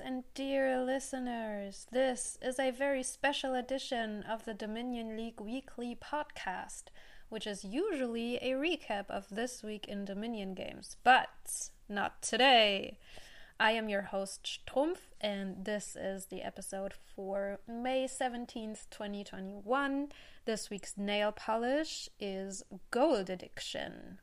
and dear listeners. This is a very special edition of the Dominion League Weekly podcast, which is usually a recap of this week in Dominion games, but not today. I am your host, Strumpf, and this is the episode for May 17th, 2021. This week's nail polish is Gold Addiction.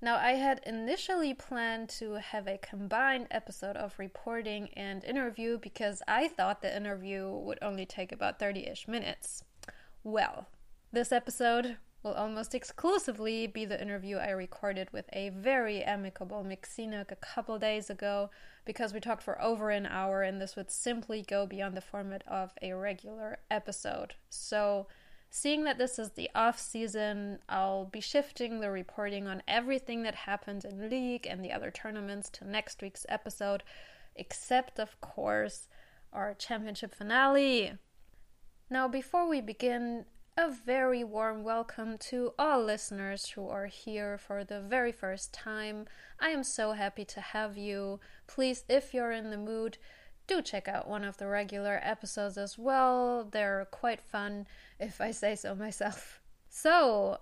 Now, I had initially planned to have a combined episode of reporting and interview because I thought the interview would only take about 30 ish minutes. Well, this episode will almost exclusively be the interview I recorded with a very amicable Mic a couple days ago because we talked for over an hour and this would simply go beyond the format of a regular episode. So, Seeing that this is the off season, I'll be shifting the reporting on everything that happened in League and the other tournaments to next week's episode, except, of course, our championship finale. Now, before we begin, a very warm welcome to all listeners who are here for the very first time. I am so happy to have you. Please, if you're in the mood, do check out one of the regular episodes as well. They're quite fun, if I say so myself. So,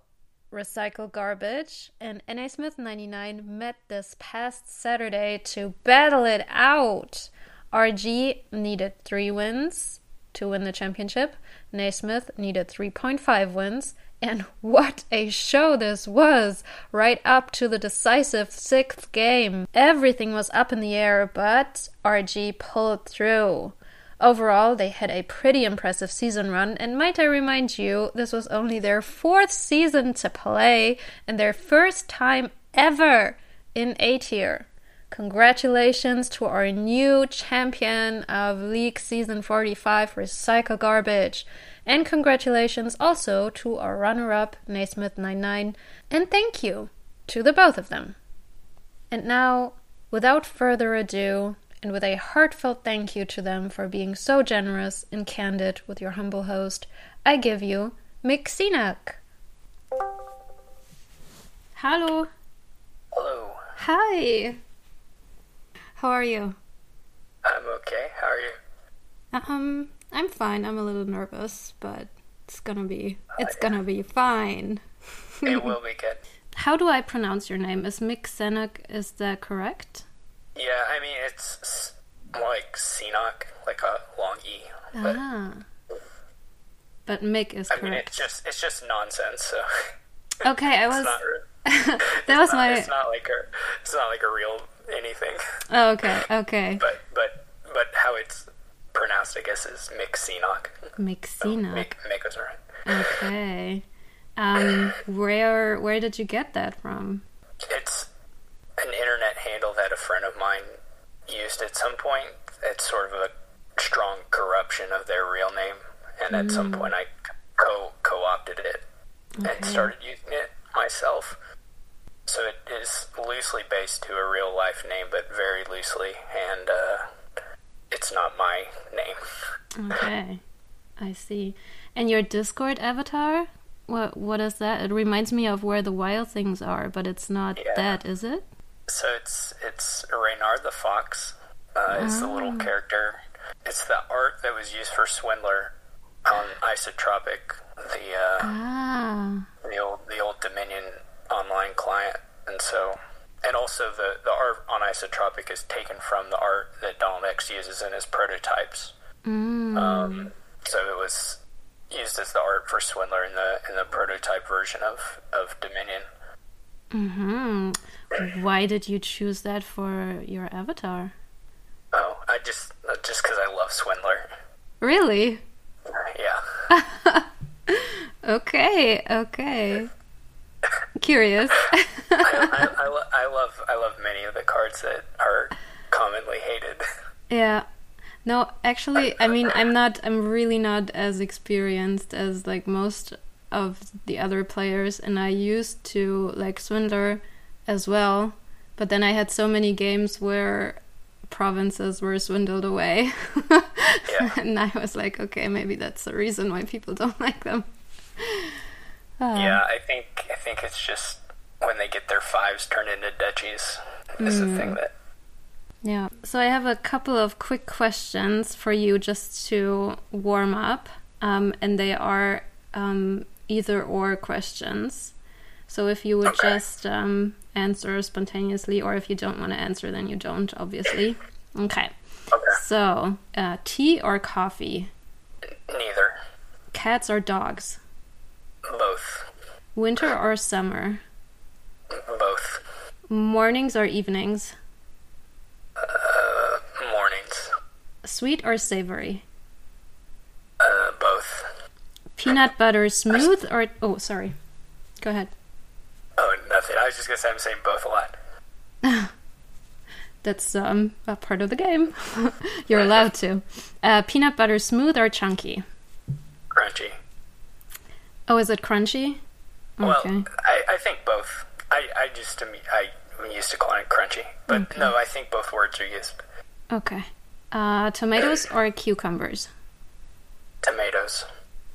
Recycle Garbage and Naismith99 met this past Saturday to battle it out. RG needed three wins to win the championship. Naismith needed 3.5 wins, and what a show this was! Right up to the decisive sixth game. Everything was up in the air, but RG pulled through. Overall, they had a pretty impressive season run, and might I remind you, this was only their fourth season to play and their first time ever in A tier. Congratulations to our new champion of League Season 45, Recycle Garbage. And congratulations also to our runner up, Naismith99, and thank you to the both of them. And now, without further ado, and with a heartfelt thank you to them for being so generous and candid with your humble host, I give you Mic Qsenoch. Hello. Hello. Hi. How are you? I'm okay. How are you? Um, I'm fine. I'm a little nervous, but it's gonna be it's gonna be fine. it will be good. How do I pronounce your name? Is Mic is that correct? Yeah, I mean it's more like Qsenoch, like a long E. But, ah. But Mic is I correct. mean it's just it's just nonsense. So okay, I was not, that was not- my It's not like a it's not like a real anything. oh, okay, okay. But but but how it's pronounced, I guess, is Mic Qsenoch. Mic So Mic, Mic was right. Okay. Um, where where did you get that from? It's an internet handle that a friend of mine used at some point. It's sort of a strong corruption of their real name, and at some point I co co opted it and started using it myself. So it is loosely based to a real life name, but very loosely, and uh, it's not my name. Okay, I see. And your Discord avatar? What what is that? It reminds me of where the wild things are, but it's not Yeah. that, is it? So it's it's Reynard the Fox. Uh, is the little character. It's the art that was used for Swindler on Isotropic, the uh, Ah, the old the old Dominion online client, and so and also the the art on Isotropic is taken from the art that Donald X uses in his prototypes. mm. Um, so it was used as the art for Swindler in the in the prototype version of of Dominion. Hmm Why did you choose that for your avatar? Oh, I just uh, just because I love Swindler. Really? Yeah. Okay, okay. Curious. I, I, I, lo- I love I love many of the cards that are commonly hated. Yeah. No, actually, I mean, I'm not, I'm really not as experienced as like most of the other players, and I used to like Swindler as well, but then I had so many games where provinces were swindled away. Yeah. and I was like, okay, maybe that's the reason why people don't like them. Ah. Yeah, I think I think it's just when they get their fives turned into duchies is the thing that Yeah. so I have a couple of quick questions for you just to warm up, um, and they are um, either or questions. So if you would Okay. just um, answer spontaneously, or if you don't want to answer, then you don't, obviously. Okay. Okay. So, uh, tea or coffee? Neither. Cats or dogs? Both. Winter or summer? Both. Mornings or evenings? Uh, mornings. Sweet or savory? Peanut butter smooth or oh sorry. Go ahead. Oh, nothing. I was just gonna say I'm saying both a lot. That's um a part of the game. You're allowed to. Uh, peanut butter smooth or chunky? Crunchy. Oh, is it crunchy? Okay. Well, I, I think both. I, I just am, I, I'm used to calling it crunchy, but no, I think both words are used. Okay. Uh, tomatoes or cucumbers? Tomatoes.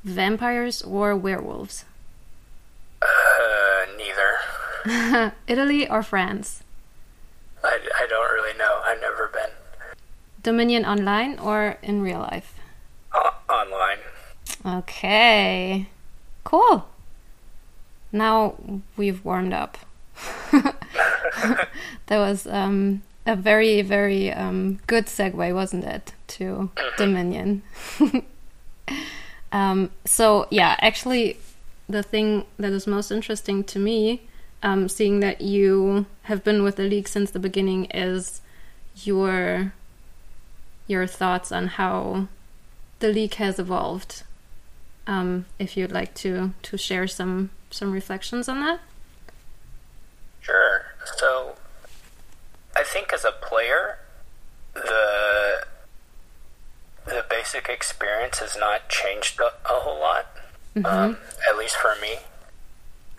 Vampires or werewolves? Uh, neither. Italy or France? I, I don't really know. I've never been Dominion online or in real life? online. Okay. Cool. Now we've warmed up. that was um, a very, very um, good segue, wasn't it, to Dominion? um, so, yeah, actually, the thing that is most interesting to me, um, seeing that you have been with the league since the beginning, is your your thoughts on how the league has evolved. Um, if you'd like to to share some some reflections on that. Sure. So, I think as a player, the the basic experience has not changed a, a whole lot. Um, at least for me,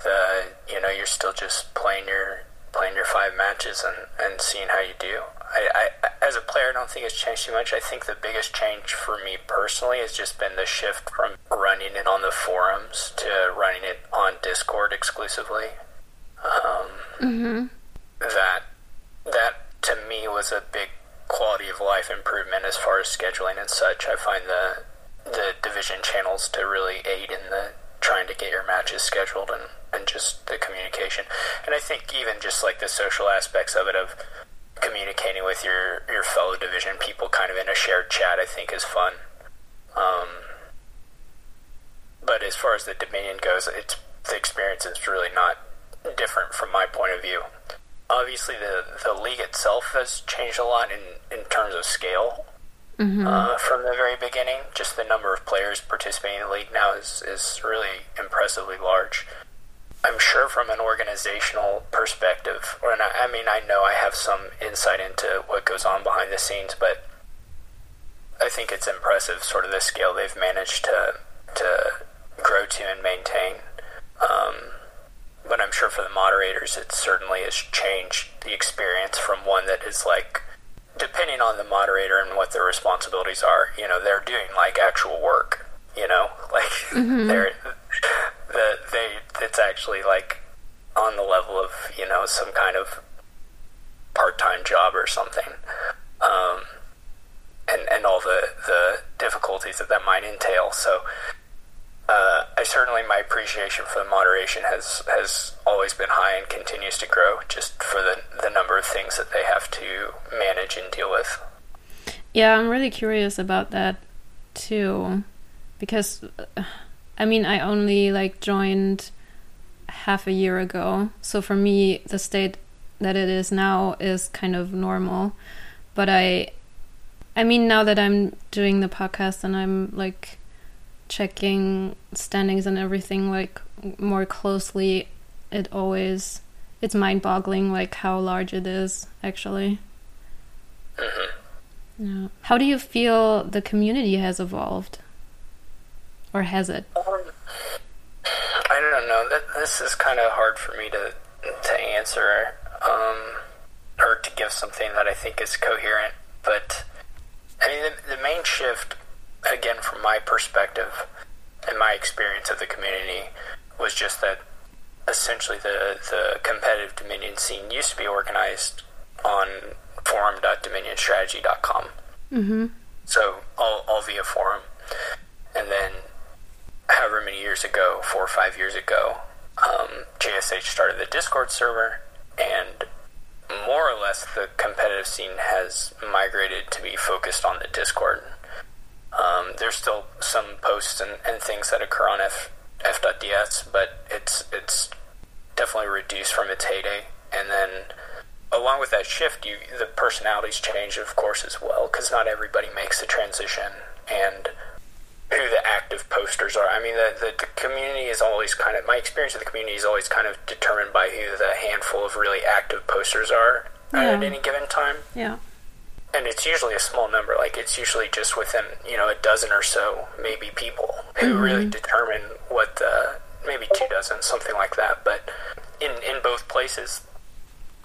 the you know you're still just playing your playing your five matches and, and seeing how you do. I, I as a player, I don't think it's changed too much. I think the biggest change for me personally has just been the shift from running it on the forums to running it on Discord exclusively. Um, That that to me was a big quality of life improvement as far as scheduling and such. I find the the division channels to really aid in the trying to get your matches scheduled and, and just the communication. And I think even just like the social aspects of it of communicating with your, your fellow division people kind of in a shared chat I think is fun. Um, but as far as the Dominion goes, it's the experience is really not different from my point of view. Obviously, the the league itself has changed a lot in in terms of scale uh, from the very beginning. Just the number of players participating in the league now is is really impressively large. I'm sure from an organizational perspective, or and I, I mean, I know I have some insight into what goes on behind the scenes, but I think it's impressive, sort of the scale they've managed to to grow to and maintain. Um, but I'm sure for the moderators, it certainly has changed the experience from one that is like, depending on the moderator and what their responsibilities are, you know, they're doing like actual work, you know, like they're the they it's actually like on the level of you know some kind of part-time job or something. Um, and, and all the, the difficulties that that might entail. So, uh, I certainly my appreciation for the moderation has has always been high and continues to grow, just for the the number of things that they have to manage and deal with. Yeah, I'm really curious about that too, because uh, I mean, I only like joined half a year ago, so for me, the state that it is now is kind of normal. But I, I mean, now that I'm doing the podcast and I'm like checking standings and everything like more closely, it always it's mind-boggling like how large it is actually. Yeah. How do you feel the community has evolved? Or has it? Um, I don't know. That this is kind of hard for me to to answer, um, or to give something that I think is coherent. But I mean, the, the main shift, again, from my perspective and my experience of the community, was just that essentially the the competitive Dominion scene used to be organized on forum.dominionstrategy.com. Mm-hmm. So all, all via forum. And then, however many years ago, four or five years ago, um, JSH started the Discord server, and more or less the competitive scene has migrated to be focused on the Discord. Um, there's still some posts and, and things that occur on F, f.ds, but it's it's definitely reduced from its heyday. And then along with that shift, you the personalities change, of course, as well, because not everybody makes the transition, and who the active posters are. I mean, the, the, the community is always kind of my experience with the community is always kind of determined by who the handful of really active posters are Yeah. at any given time, Yeah. And it's usually a small number. Like it's usually just within you know a dozen or so, maybe people who really determine what the maybe two dozen, something like that. But in in both places,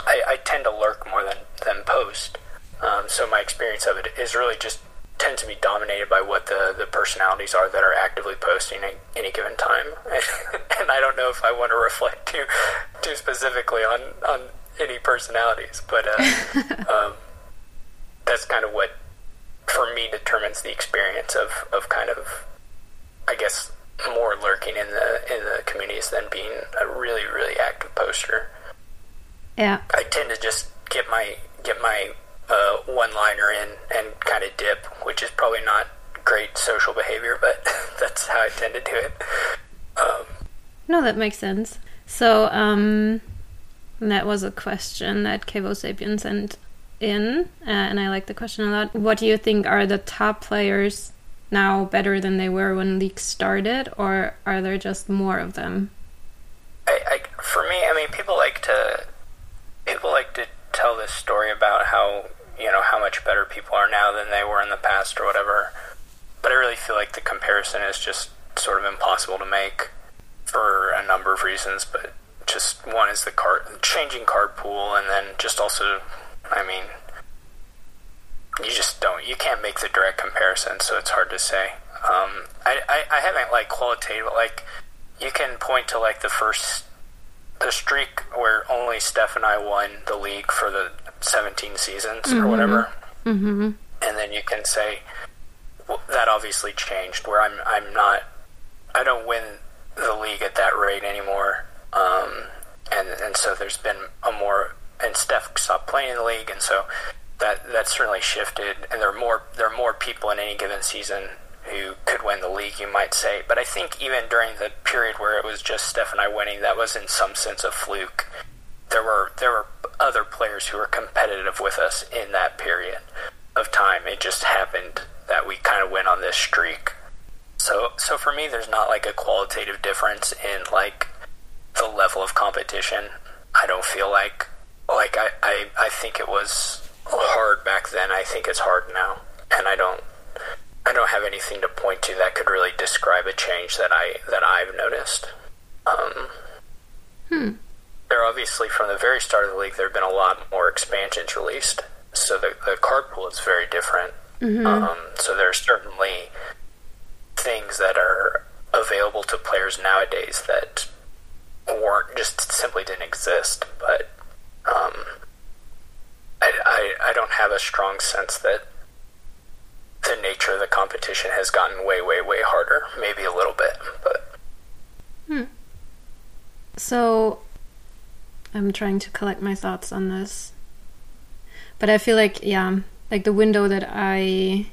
I, I tend to lurk more than than post. Um, so my experience of it is really just tends to be dominated by what the, the personalities are that are actively posting at any given time. and I don't know if I want to reflect too too specifically on, on any personalities, but uh, um, that's kind of what for me determines the experience of, of kind of I guess more lurking in the in the communities than being a really really active poster. Yeah. I tend to just get my get my uh, one liner in and kind of dip, which is probably not great social behavior, but that's how I tend to do it. Um, No, that makes sense. So, um, that was a question that Kevo Sapien sent in, uh, and I like the question a lot. What do you think are the top players now better than they were when League started, or are there just more of them? I, I, for me, I mean, people like to people like to tell this story about how you know how much better people are now than they were in the past or whatever. But I really feel like the comparison is just sort of impossible to make for a number of reasons. But just one is the card changing card pool, and then just also, I mean, you just don't you can't make the direct comparison, so it's hard to say. Um, I, I I haven't like qualitative like you can point to like the first the streak where only Steph and I won the league for the 17 seasons or whatever, Mm-hmm. and then you can say well, that obviously changed. Where I'm I'm not I don't win the league at that rate anymore, um, and and so there's been a more and Steph stopped playing in the league, and so that that certainly shifted. And there are more there are more people in any given season who could win the league, you might say. But I think even during the period where it was just Steph and I winning, that was in some sense a fluke. There were there were other players who were competitive with us in that period of time. It just happened that we kind of went on this streak. So so for me, there's not like a qualitative difference in like the level of competition. I don't feel like like I, I, I think it was hard back then. I think it's hard now, and I don't I don't have anything to point to that could really describe a change that I that I've noticed. Um, There obviously from the very start of the league, there have been a lot more expansions released, so the the card pool is very different. Um, so there are certainly things that are available to players nowadays that weren't just simply didn't exist. But um, I, I I don't have a strong sense that the nature of the competition has gotten way way way harder. Maybe a little bit, but Hmm. So, I'm trying to collect my thoughts on this. But I feel like, yeah, like the window that I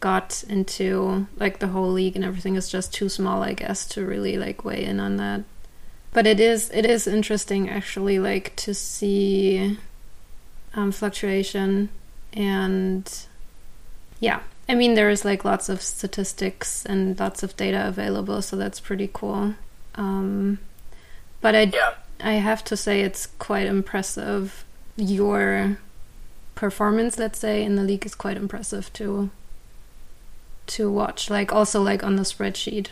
got into, like the whole league and everything, is just too small, I guess, to really like weigh in on that. But it is, it is interesting actually, like to see um, fluctuation and yeah. I mean, there is like lots of statistics and lots of data available, so that's pretty cool. Um, but I, yeah. I have to say it's quite impressive. Your performance, let's say, in the league is quite impressive to to watch. Like also like on the spreadsheet.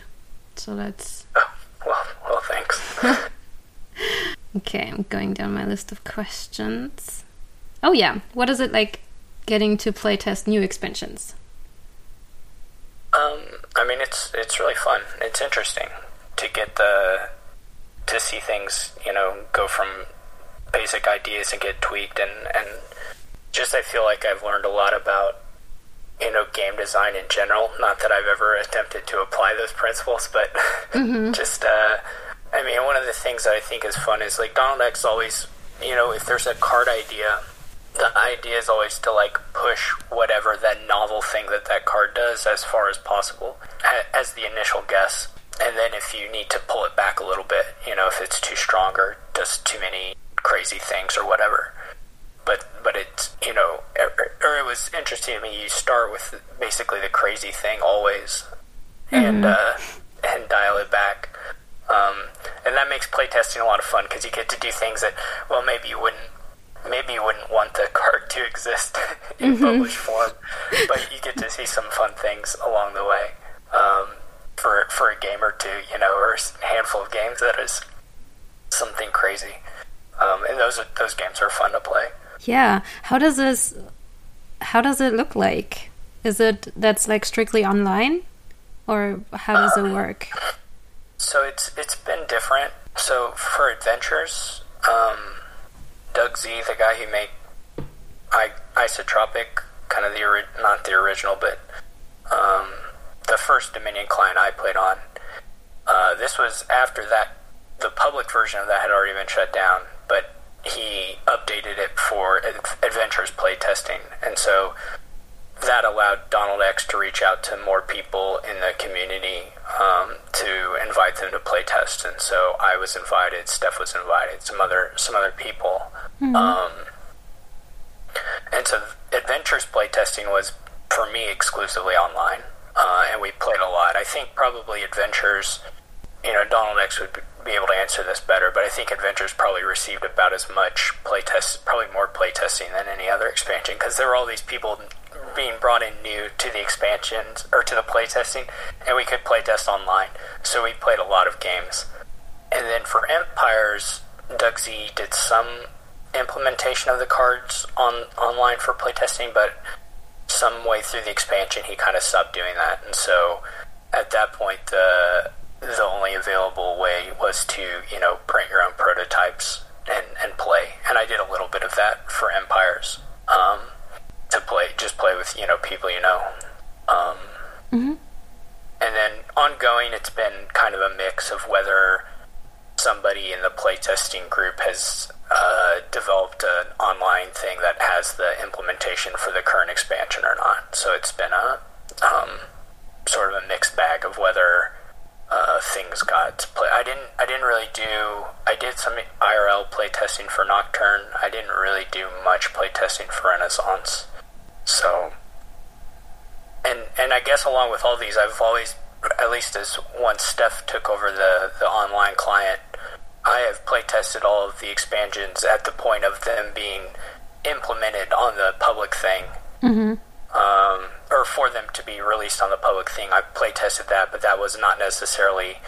So that's Oh, well, well, thanks. okay. I'm going down my list of questions. Oh yeah, what is it like getting to playtest new expansions? Um, I mean, it's it's really fun. It's interesting to get the to see things, you know, go from basic ideas and get tweaked and and just I feel like I've learned a lot about you know game design in general. Not that I've ever attempted to apply those principles, but mm-hmm. just uh, I mean, one of the things that I think is fun is like Donald X always, you know, if there's a card idea, the idea is always to like push whatever that novel thing that that card does as far as possible as the initial guess. And then if you need to pull it back a little bit, you know, if it's too strong or does too many crazy things or whatever. But but it's you know, or, or it was interesting to me. You start with basically the crazy thing always, mm-hmm. and uh, and dial it back. Um, and that makes playtesting a lot of fun because you get to do things that well maybe you wouldn't maybe you wouldn't want the card to exist in mm-hmm. published form, but you get to see some fun things along the way. Um, for for a game or two, you know, or a handful of games, that is something crazy. Um, and those are, those games are fun to play. Yeah. How does this? How does it look like? Is it that's like strictly online, or how does it work? So it's it's been different. So for adventures, um, Doug Z, the guy who made I, Isotropic, kind of the ori- not the original, but um, the first Dominion client I played on. Uh, this was after that. The public version of that had already been shut down, but he updated it for Adventures playtesting, and so that allowed Donald X to reach out to more people in the community um, to invite them to playtest, and so I was invited. Steph was invited. Some other some other people. Mm-hmm. Um, and so Adventures playtesting was for me exclusively online, uh, and we played a lot. I think probably Adventures, you know, Donald X would be able to answer this better, but I think Adventures probably received about as much playtest, probably more playtesting than any other expansion, because there were all these people being brought in new to the expansions or to the playtesting, and we could playtest online. So we played a lot of games. And then for Empires, Doug Z did some implementation of the cards on online for playtesting, but some way through the expansion he kind of stopped doing that. And so at that point, the the only available way was to you know print your own prototypes and, and play. And I did a little bit of that for Empires. Um, to play, just play with you know people you know. Um, mm-hmm. And then ongoing, it's been kind of a mix of whether somebody in the playtesting group has uh, developed an online thing that has the implementation for the current expansion or not. So it's been a um, sort of a mixed bag of whether uh, things got play. I didn't. I didn't really do. I did some IRL playtesting for Nocturne. I didn't really do much playtesting for Renaissance. So, and and I guess along with all these, I've always, at least as once Steph took over the the online client, I have play tested all of the expansions at the point of them being implemented on the public thing. Mm-hmm. Um, or for them to be released on the public thing. I play tested that, but that was not necessarily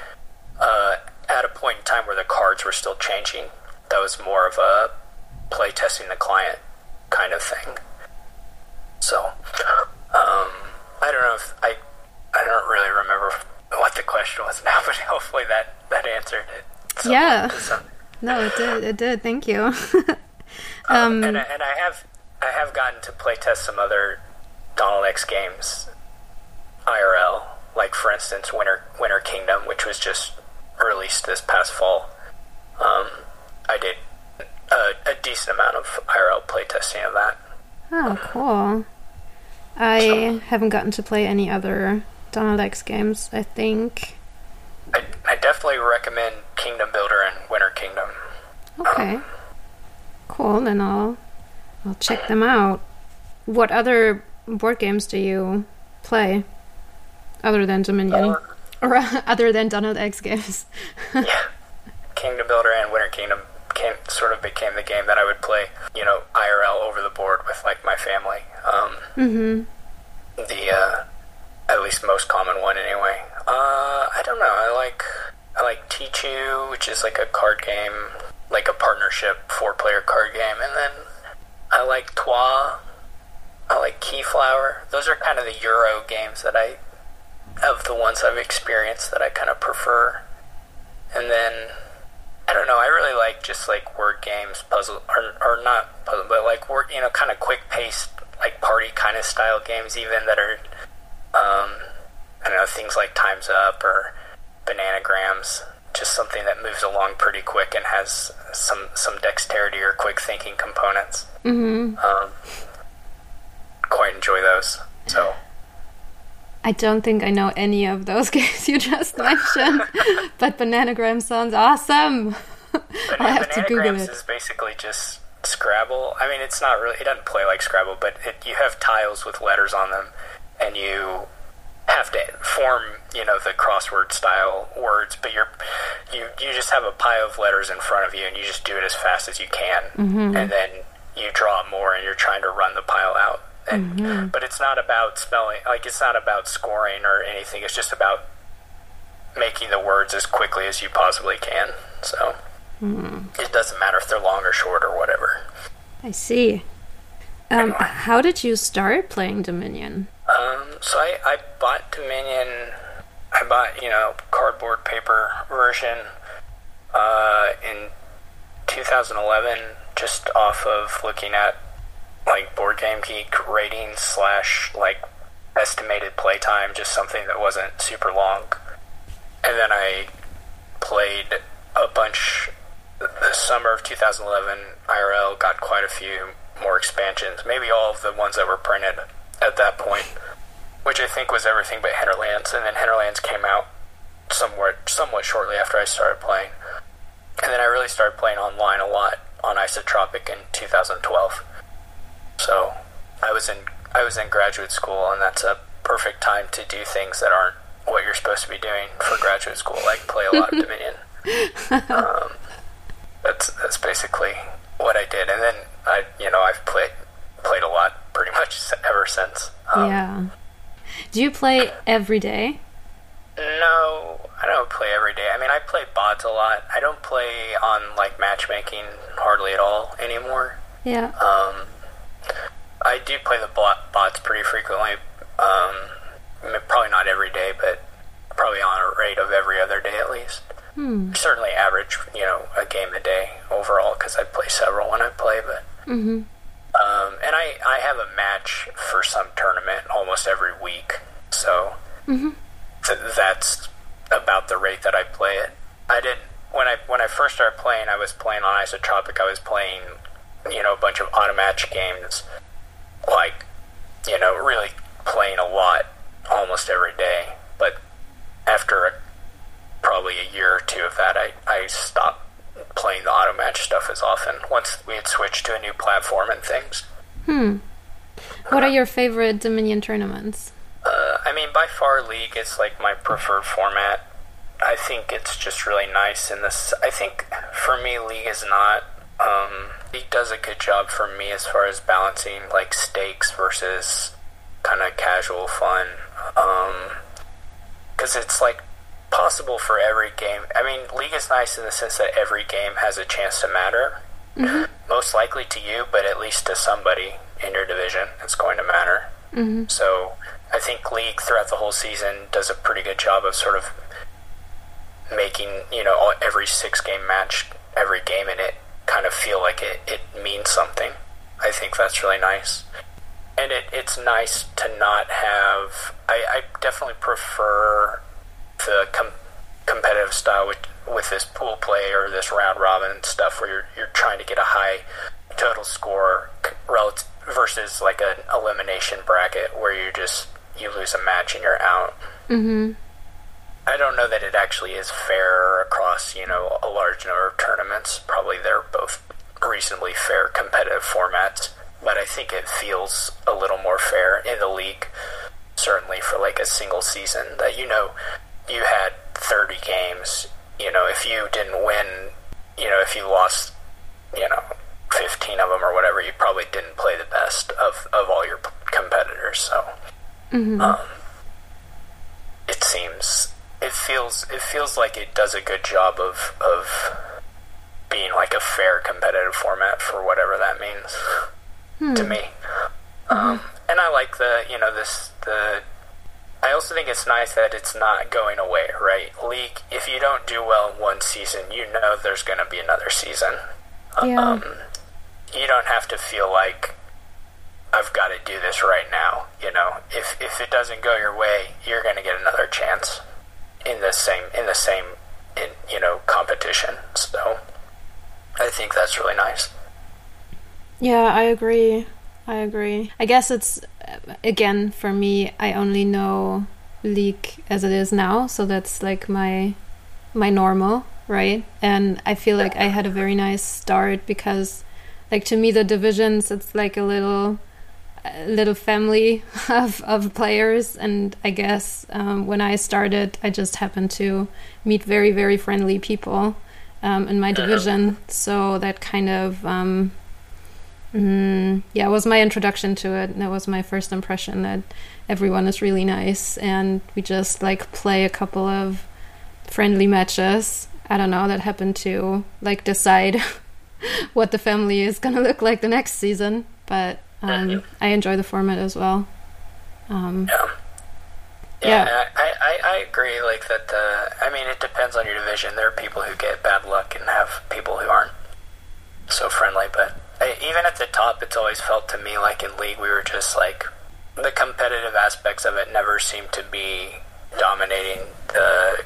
uh, at a point in time where the cards were still changing. That was more of a play testing the client kind of thing. So, um, I don't know if I, I don't really remember what the question was now, but hopefully that that answered it. yeah. No, it did. It did. Thank you. um, um, and, and I have I have gotten to play test some other Donald X games IRL, like for instance Winter Winter Kingdom, which was just released this past fall. Um, I did a, a, decent amount of IRL playtesting of that. Oh, cool. I so, haven't gotten to play any other Donald X games, I think. I, I definitely recommend Kingdom Builder and Winter Kingdom. Okay. Um, cool, then I'll I'll check them out. What other board games do you play other than Dominion? Uh, or other than Donald X games? yeah. Kingdom Builder and Winter Kingdom came, sort of became the game that I would play, you know, IRL over the board with like my family. Um, mm-hmm. The uh, at least most common one anyway. Uh, I don't know. I like I like Tichu, which is like a card game, like a partnership four player card game, and then I like Twa. I like Keyflower. Those are kind of the Euro games that I of the ones I've experienced that I kind of prefer. And then I don't know. I really like just like word games, puzzle, or, or not puzzle, but like word, you know, kind of quick paced, like party kind of style games, even that are, um, I don't know, things like Time's Up or Bananagrams. Just something that moves along pretty quick and has some some dexterity or quick thinking components. Mm-hmm. Um, quite enjoy those. So. I don't think I know any of those games you just mentioned, but Bananagram sounds awesome. I have to Google it. is basically just Scrabble. I mean, it's not really. It doesn't play like Scrabble, but it, you have tiles with letters on them, and you have to form, you know, the crossword style words. But you're you you just have a pile of letters in front of you, and you just do it as fast as you can, mm-hmm. and then you draw more, and you're trying to run the pile out. And, mm-hmm. But it's not about spelling, like, it's not about scoring or anything. It's just about making the words as quickly as you possibly can. So mm. it doesn't matter if they're long or short or whatever. I see. Um, how did you start playing Dominion? Um, so I, I bought Dominion, I bought, you know, cardboard paper version uh, in 2011 just off of looking at like Board Game Geek rating slash like estimated playtime, just something that wasn't super long. And then I played a bunch the summer of 2011. IRL got quite a few more expansions, maybe all of the ones that were printed at that point, which I think was everything but Hinterlands. And then Hinterlands came out somewhat somewhat shortly after I started playing. And then I really started playing online a lot on Isotropic in 2012. So I was in I was in graduate school, and that's a perfect time to do things that aren't what you're supposed to be doing for graduate school, like play a lot of Dominion. um, that's that's basically what I did, and then I you know I've played played a lot pretty much ever since. Um, yeah. Do you play every day? No, I don't play every day. I mean, I play bots a lot. I don't play on like matchmaking hardly at all anymore. Yeah. Um, I do play the bots pretty frequently. Um, probably not every day, but probably on a rate of every other day at least. Hmm. Certainly average, you know, a game a day overall because I play several when I play. But mm-hmm. um, and I I have a match for some tournament almost every week, so mm-hmm. th- that's about the rate that I play it. I didn't when I when I first started playing. I was playing on Isotropic. I was playing you know a bunch of automatch games like, you know, really playing a lot almost every day. But after a, probably a year or two of that, I, I stopped playing the auto match stuff as often once we had switched to a new platform and things. Hmm. What are your favorite Dominion tournaments? Uh, I mean, by far, League is like my preferred format. I think it's just really nice in this. I think for me, League is not um, he does a good job for me as far as balancing like stakes versus kind of casual fun. Because um, it's like possible for every game. I mean, League is nice in the sense that every game has a chance to matter. Mm-hmm. Most likely to you, but at least to somebody in your division, it's going to matter. Mm-hmm. So I think League throughout the whole season does a pretty good job of sort of making you know every six game match, every game in it kind of feel like it, it means something. I think that's really nice. And it, it's nice to not have. I, I definitely prefer the com- competitive style with, with this pool play or this round robin stuff where you're, you're trying to get a high total score relative versus like an elimination bracket where you just you lose a match and you're out. Mm-hmm. I don't know that it actually is fair across, you know, a large number of tournaments. Probably they're both reasonably fair competitive formats, but I think it feels a little more fair in the league, certainly for like a single season that you know you had 30 games, you know, if you didn't win, you know, if you lost, you know, 15 of them or whatever, you probably didn't play the best of, of all your competitors. So, mm-hmm. um, it seems it feels it feels like it does a good job of of being like a fair competitive format for whatever that means hmm. to me. Um, and I like the you know this the I also think it's nice that it's not going away, right? League, if you don't do well in one season, you know there's going to be another season. Yeah. Um, you don't have to feel like I've got to do this right now. You know, if if it doesn't go your way, you're going to get another chance same in the same in you know competition. So I think that's really nice. Yeah, I agree. I agree. I guess it's again for me. I only know League as it is now, so that's like my my normal, right? And I feel like I had a very nice start because, like to me, the divisions it's like a little little family of of players, and I guess um, when I started, I just happened to meet very very friendly people um, in my division, so that kind of. Um, Mm, yeah, was my introduction to it. That was my first impression that everyone is really nice, and we just like play a couple of friendly matches. I don't know that happened to like decide what the family is gonna look like the next season, but um, I enjoy the format as well. Um, yeah. Yeah, yeah. I, I, I agree. Like that. The I mean, it depends on your division. There are people who get bad luck and have people who aren't so friendly, but even at the top, it's always felt to me like in league we were just like the competitive aspects of it never seemed to be dominating the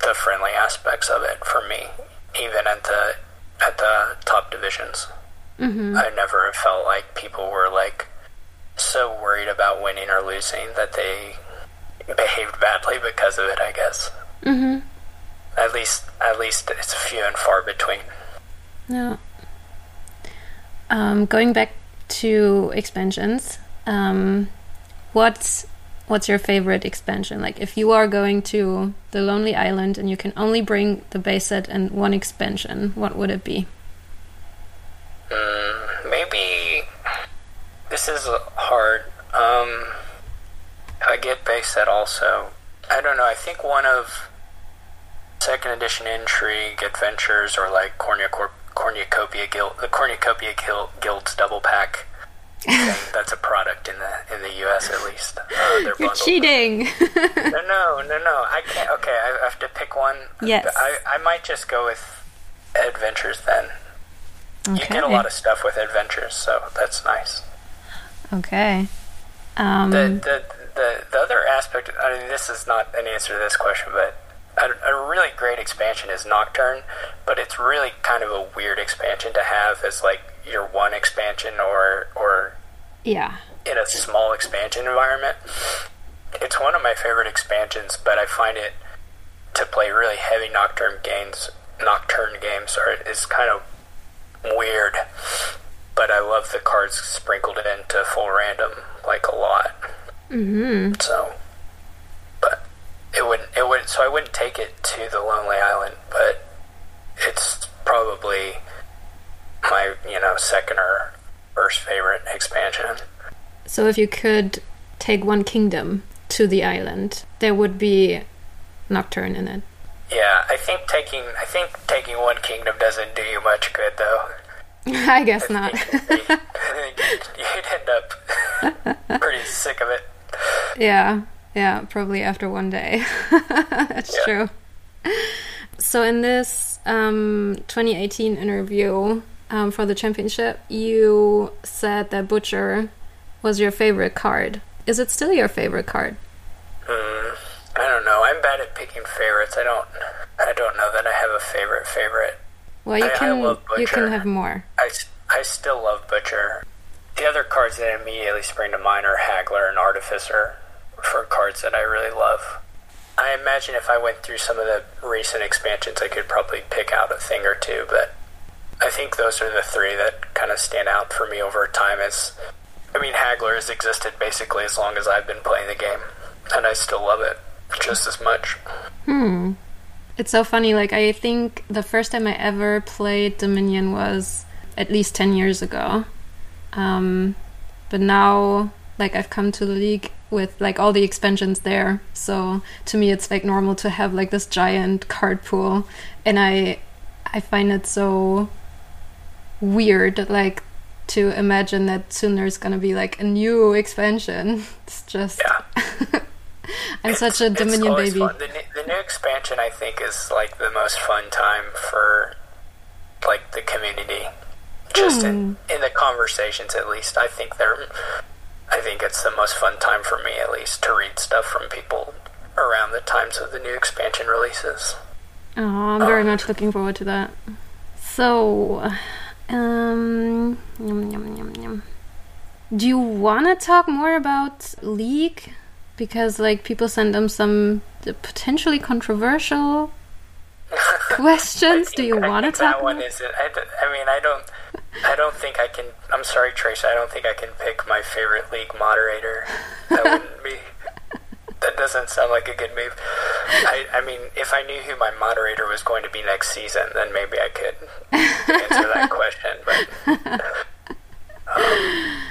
the friendly aspects of it for me. Even at the at the top divisions, mm-hmm. I never felt like people were like so worried about winning or losing that they behaved badly because of it. I guess. Mm-hmm. At least, at least it's few and far between. No. Um, going back to expansions, um, what's what's your favorite expansion? Like, if you are going to the Lonely Island and you can only bring the base set and one expansion, what would it be? Mm, maybe this is hard. Um, I get base set also. I don't know. I think one of second edition intrigue adventures or like Cornucopia Corp cornucopia guild, the cornucopia guild, guild's double pack. that's a product in the in the U.S. at least. Uh, You're cheating. no, no, no, no. I can't. Okay, I have to pick one. Yes. I I might just go with adventures then. Okay. You get a lot of stuff with adventures, so that's nice. Okay. Um, the, the the the other aspect. I mean, this is not an answer to this question, but a, a, really great expansion is Nocturne, but it's really kind of a weird expansion to have as like your one expansion or or yeah in a small expansion environment. It's one of my favorite expansions, but I find it to play really heavy Nocturne games. Nocturne games are is kind of weird, but I love the cards sprinkled into full random like a lot. Mm-hmm. So but it wouldn't. It would. So I wouldn't take it to the Lonely Island, but it's probably my you know second or first favorite expansion. So if you could take one kingdom to the island, there would be Nocturne in it. Yeah, I think taking I think taking one kingdom doesn't do you much good though. I guess I not. You'd end up pretty sick of it. Yeah. Yeah, probably after one day. That's yeah. true. So, in this um, 2018 interview um, for the championship, you said that Butcher was your favorite card. Is it still your favorite card? Mm, I don't know. I'm bad at picking favorites. I don't. I don't know that I have a favorite favorite. Well, you I, can. I you can have more. I, I still love Butcher. The other cards that immediately spring to mind are Haggler and Artificer for cards that I really love. I imagine if I went through some of the recent expansions, I could probably pick out a thing or two, but I think those are the three that kind of stand out for me over time. As I mean, Haggler has existed basically as long as I've been playing the game, and I still love it just as much. Hmm. It's so funny. Like, I think the first time I ever played Dominion was at least 10 years ago. Um, but now, like, I've come to the league with like all the expansions there. So to me, it's like normal to have like this giant card pool, and I I find it so weird like to imagine that soon there's gonna be like a new expansion. It's just yeah. I'm such a Dominion baby. The, the new expansion, I think, is like the most fun time for like the community. Just in, Hmm. in the conversations, at least, I think they're. I think it's the most fun time for me, at least, to read stuff from people around the times of the new expansion releases. Oh, I'm very much looking forward to that. So, um, yum, yum, yum, yum. do you want to talk more about League? Because like people send them some potentially controversial questions. Do you want to talk? that one is? I, d- I mean, I don't. I don't think I can. I'm sorry, Trace. I don't think I can pick my favorite league moderator. That wouldn't be. That doesn't sound like a good move. I, I mean, if I knew who my moderator was going to be next season, then maybe I could answer that question. But um,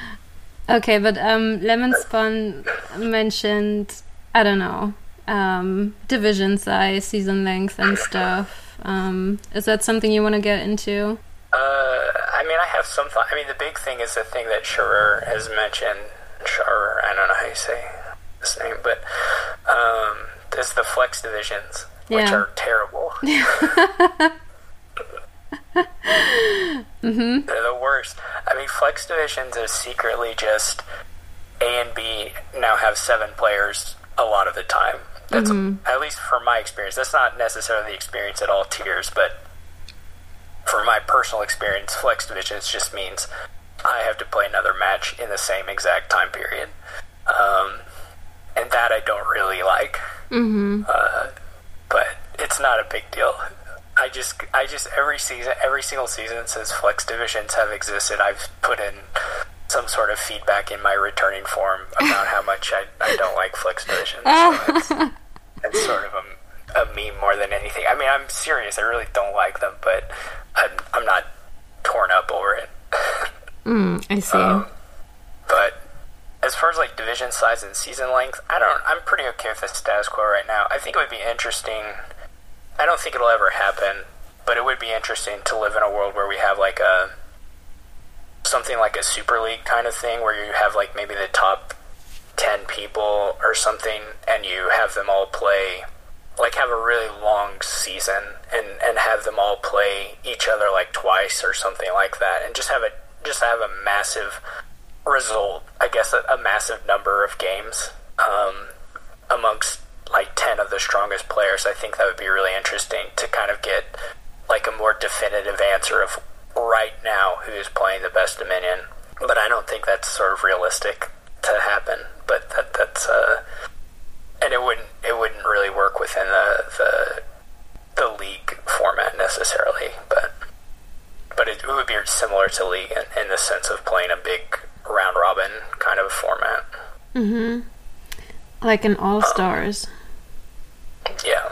Okay, but um, Lemon Spun mentioned I don't know um, division size, season length, and stuff. Um, is that something you want to get into? uh, I mean, I have some thought. I mean, the big thing is the thing that Scherer has mentioned. Scherer, I don't know how you say his name, but um, there's the flex divisions, which Yeah. are terrible. Mm-hmm. They're the worst. I mean, flex divisions is secretly just A and B now have seven players a lot of the time. That's at least for my experience. That's not necessarily the experience at all tiers, but for my personal experience, flex divisions just means I have to play another match in the same exact time period, um, and that I don't really like. Mm-hmm. Uh, but it's not a big deal. I just, I just every season, every single season since flex divisions have existed, I've put in some sort of feedback in my returning form about how much I, I don't like flex divisions. So it's, it's sort of a, a meme more than anything. I mean, I'm serious. I really don't like them, but I'm, I'm not torn up over it. Mm, I see. Um, but as far as like division size and season length, I don't. I'm pretty okay with the status quo right now. I think it would be interesting. I don't think it'll ever happen, but it would be interesting to live in a world where we have like a something like a super league kind of thing, where you have like maybe the top ten people or something, and you have them all play. Like have a really long season and, and have them all play each other like twice or something like that, and just have a just have a massive result. I guess a, a massive number of games um, amongst like ten of the strongest players. I think that would be really interesting to kind of get like a more definitive answer of right now who is playing the best Dominion. But I don't think that's sort of realistic to happen. But that that's uh, and it wouldn't it wouldn't really work within the the the league format necessarily. But but it, it would be similar to league in, in the sense of playing a big round robin kind of format. Mm-hmm. Like an All Stars. Yeah,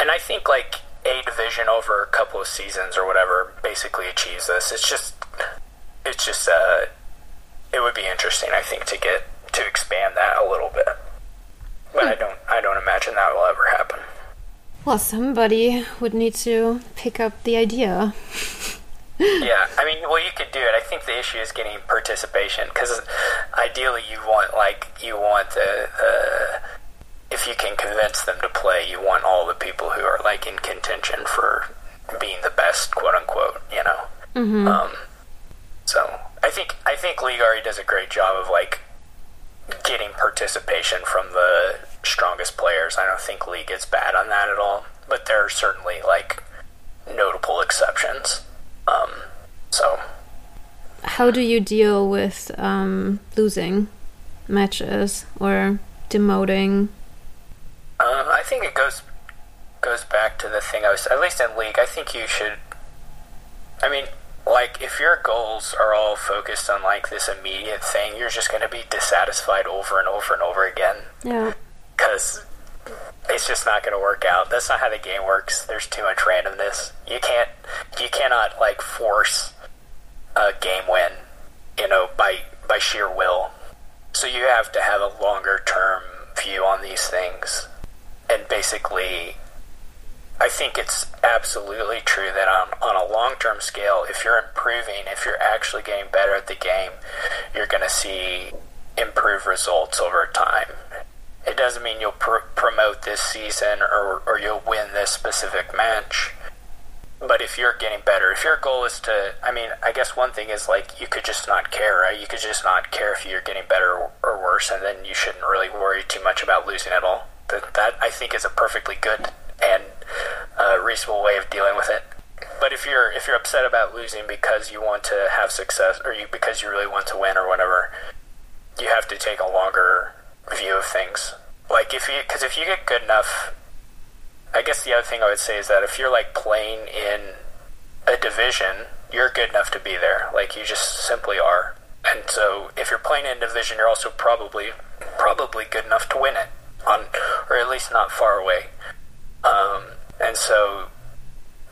and I think like a division over a couple of seasons or whatever basically achieves this. It's just, it's just, uh, it would be interesting. I think to get to expand that a little bit, but I don't, I don't imagine that will ever happen. Well, somebody would need to pick up the idea. yeah, I mean, well, you could do it. I think the issue is getting participation because ideally you want like you want the. Uh, if you can convince them to play, you want all the people who are like in contention for being the best, quote unquote. You know. Mm-hmm. Um, so I think I think League already does a great job of like getting participation from the strongest players. I don't think League is bad on that at all, but there are certainly like notable exceptions. Um, so How do you deal with um, losing matches or demoting? Uh, I think it goes goes back to the thing I was at least in league. I think you should. I mean, like if your goals are all focused on like this immediate thing, you're just going to be dissatisfied over and over and over again Yeah. because it's just not going to work out. That's not how the game works. There's too much randomness. You can't you cannot like force a game win, you know, by by sheer will. So you have to have a longer term view on these things. And basically I think it's absolutely true that on, on a long term scale, if you're improving, if you're actually getting better at the game, you're going to see improved results over time. it doesn't mean you'll pr- promote this season or, or you'll win this specific match. But if you're getting better, if your goal is to, I mean, I guess one thing is like you could just not care, right? You could just not care if you're getting better or worse, and then you shouldn't really worry too much about losing at all. That, I think is a perfectly good and uh, reasonable way of dealing with it. But if you're if you're upset about losing because you want to have success or you because you really want to win or whatever, you have to take a longer view of things. Like if you because if you get good enough, I guess the other thing I would say is that if you're like playing in a division, you're good enough to be there. Like you just simply are. And so if you're playing in a division, you're also probably probably good enough to win it on or at least not far away. Um, and so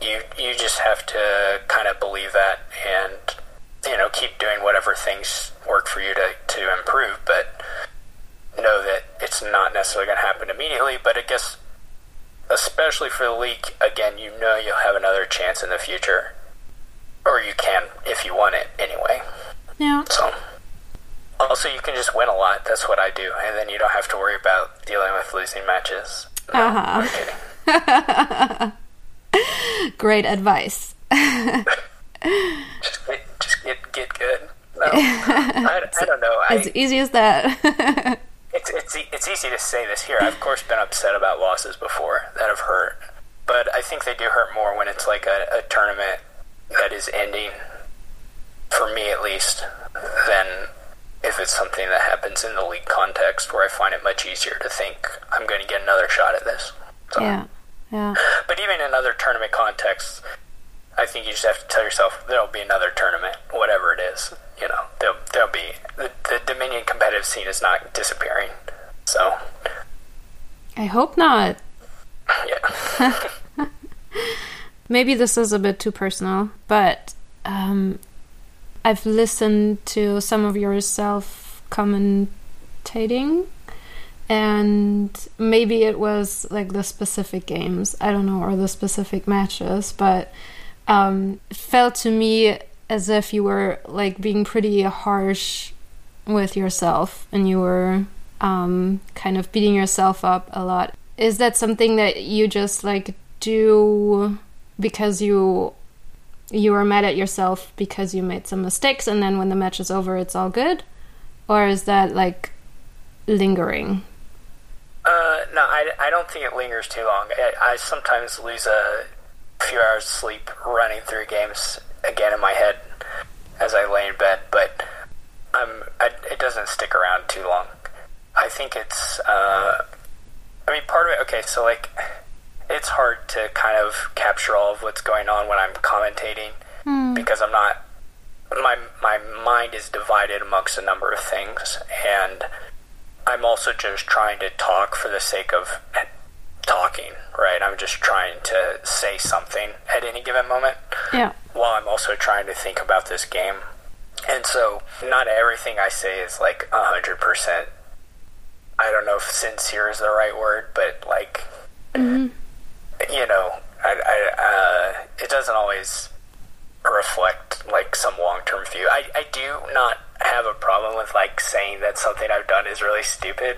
you you just have to kind of believe that and you know keep doing whatever things work for you to to improve, but know that it's not necessarily going to happen immediately. But I guess especially for the league, again, you know you'll have another chance in the future, or you can if you want it anyway. Yeah. So. Also, you can just win a lot. That's what I do, and then you don't have to worry about dealing with losing matches. No, Uh-huh. I'm kidding. Great advice. Just get, just get, get good. No, I, I don't know. As I, easy as that. it's it's it's easy to say this here. I've of course been upset about losses before that have hurt, but I think they do hurt more when it's like a, a tournament that is ending. For me, at least, than if it's something that happens in the league context, where I find it much easier to think I'm going to get another shot at this. So, yeah. Yeah. But even in other tournament contexts, I think you just have to tell yourself there'll be another tournament, whatever it is. You know, there'll, there'll be the, the Dominion competitive scene is not disappearing. So, I hope not. yeah. Maybe this is a bit too personal, but um, I've listened to some of your self commentating, and maybe it was like the specific games, I don't know, or the specific matches, but um, it felt to me as if you were like being pretty harsh with yourself and you were um, kind of beating yourself up a lot. Is that something that you just like do because you you were mad at yourself because you made some mistakes and then when the match is over it's all good or is that like lingering Uh, no, I, I don't think it lingers too long. I, I sometimes lose a few hours of sleep running through games again in my head as I lay in bed, but um, I, it doesn't stick around too long. I think it's, uh, I mean, part of it, okay, so like, it's hard to kind of capture all of what's going on when I'm commentating hmm. because I'm not, my, my mind is divided amongst a number of things, and I'm also just trying to talk for the sake of talking, right? I'm just trying to say something at any given moment yeah while I'm also trying to think about this game. And so, not everything I say is like 100%. I don't know if sincere is the right word, but like, mm-hmm. You know, I, I, uh, it doesn't always reflect like some long term view. I, I do not have a problem with like saying that something I've done is really stupid.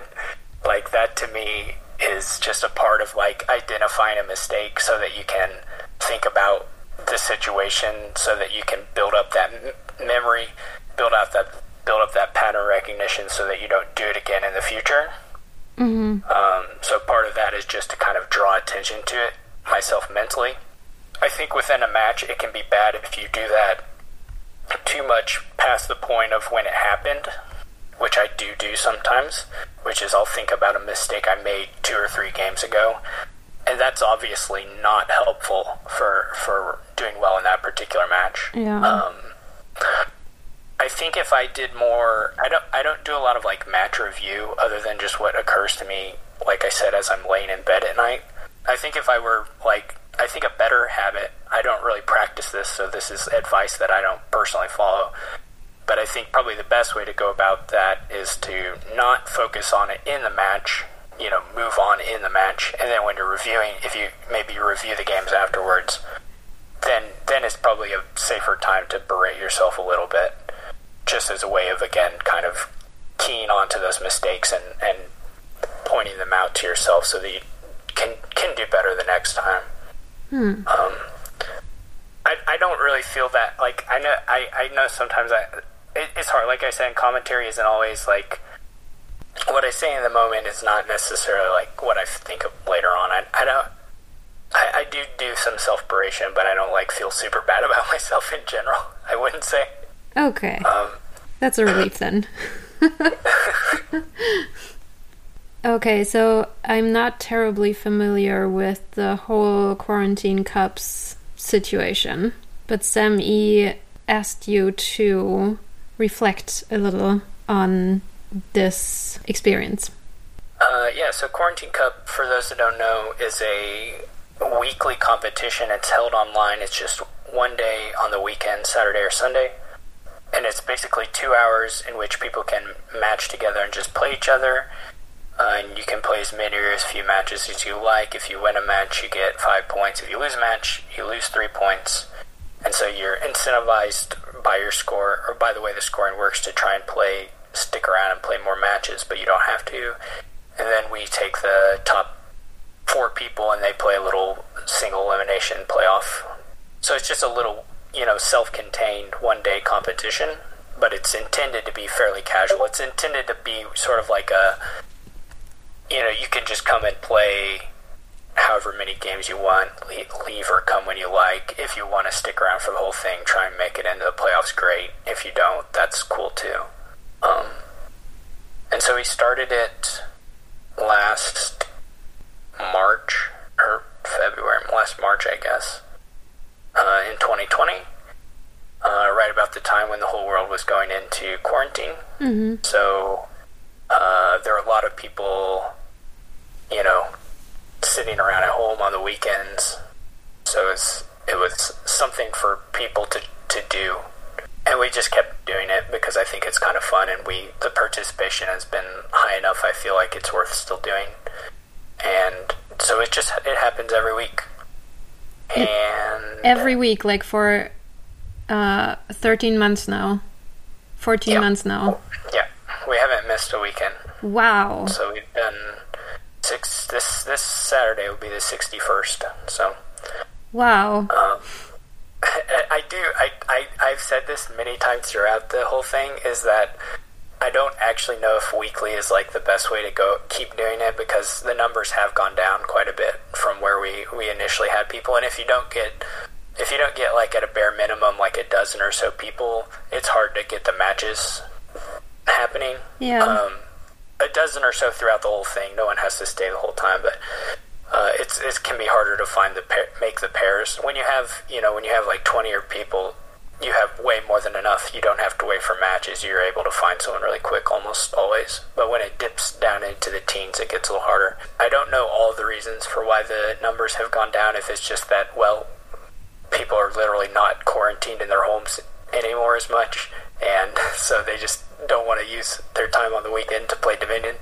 Like that to me is just a part of like identifying a mistake so that you can think about the situation so that you can build up that m- memory, build out that build up that pattern recognition so that you don't do it again in the future. mm-hmm. Um, so part of that is just to kind of draw attention to it myself mentally. I think within a match, it can be bad if you do that too much past the point of when it happened, which I do do sometimes, which is I'll think about a mistake I made two or three games ago, and that's obviously not helpful for for doing well in that particular match. yeah Um, I think if I did more, I don't, I don't do a lot of like match review other than just what occurs to me. Like I said, as I'm laying in bed at night, I think if I were like, I think a better habit. I don't really practice this, so this is advice that I don't personally follow. But I think probably the best way to go about that is to not focus on it in the match. You know, move on in the match, and then when you're reviewing, if you maybe review the games afterwards, then then it's probably a safer time to berate yourself a little bit, just as a way of again kind of keying onto those mistakes and and pointing them out to yourself so that you can can do better the next time. Hmm. Um, I, I don't really feel that like I know I, I know sometimes I it, it's hard like I said commentary isn't always like what I say in the moment is not necessarily like what I think of later on I, I don't I, I do do some self-beration but I don't like feel super bad about myself in general I wouldn't say Okay. um, That's a relief then. okay, so I'm not terribly familiar with the whole quarantine cups situation, but Sam E asked you to reflect a little on this experience. Uh, yeah, so Quarantine Cup, for those that don't know, is a weekly competition. It's held online. It's just one day on the weekend, Saturday or Sunday. And it's basically two hours in which people can match together and just play each other. Uh, and you can play as many or as few matches as you like. If you win a match, you get five points. If you lose a match, you lose three points. And so you're incentivized by your score, or by the way the scoring works, to try and play, stick around and play more matches, but you don't have to and then we take the top four people and they play a little single elimination playoff. So it's just a little, you know, self-contained one-day competition, but it's intended to be fairly casual. It's intended to be sort of like a, you know, you can just come and play however many games you want, leave or come when you like. If you want to stick around for the whole thing, try and make it into the playoffs, great. If you don't, that's cool too. Um, and so we started it last March or February, last March, I guess, uh, in 2020, uh, right about the time when the whole world was going into quarantine. Mm-hmm. So uh, there are a lot of people, you know, sitting around at home on the weekends. So it's, it was something for people to, to do and we just kept doing it because I think it's kind of fun, and we the participation has been high enough. I feel like it's worth still doing, and so it just it happens every week, and Every week, like for uh, 13 months now. 14 Yeah. months now. We haven't missed a weekend. Wow. So we've done six. This this Saturday will be the sixty first. So Wow. um, I, I do. I, I I've said this many times throughout the whole thing is that I don't actually know if weekly is like the best way to go keep doing it because the numbers have gone down quite a bit from where we we initially had people, and if you don't get if you don't get like at a bare minimum like a dozen or so people, it's hard to get the matches happening Yeah. um, a dozen or so throughout the whole thing. No one has to stay the whole time, but uh, it's it can be harder to find the pair, make the pairs when you have you know when you have like twenty or people. You have way more than enough. You don't have to wait for matches. You're able to find someone really quick almost always. But when it dips down into the teens, it gets a little harder. I don't know all the reasons for why the numbers have gone down. If it's just that, well, people are literally not quarantined in their homes anymore as much, and so they just don't want to use their time on the weekend to play Dominion,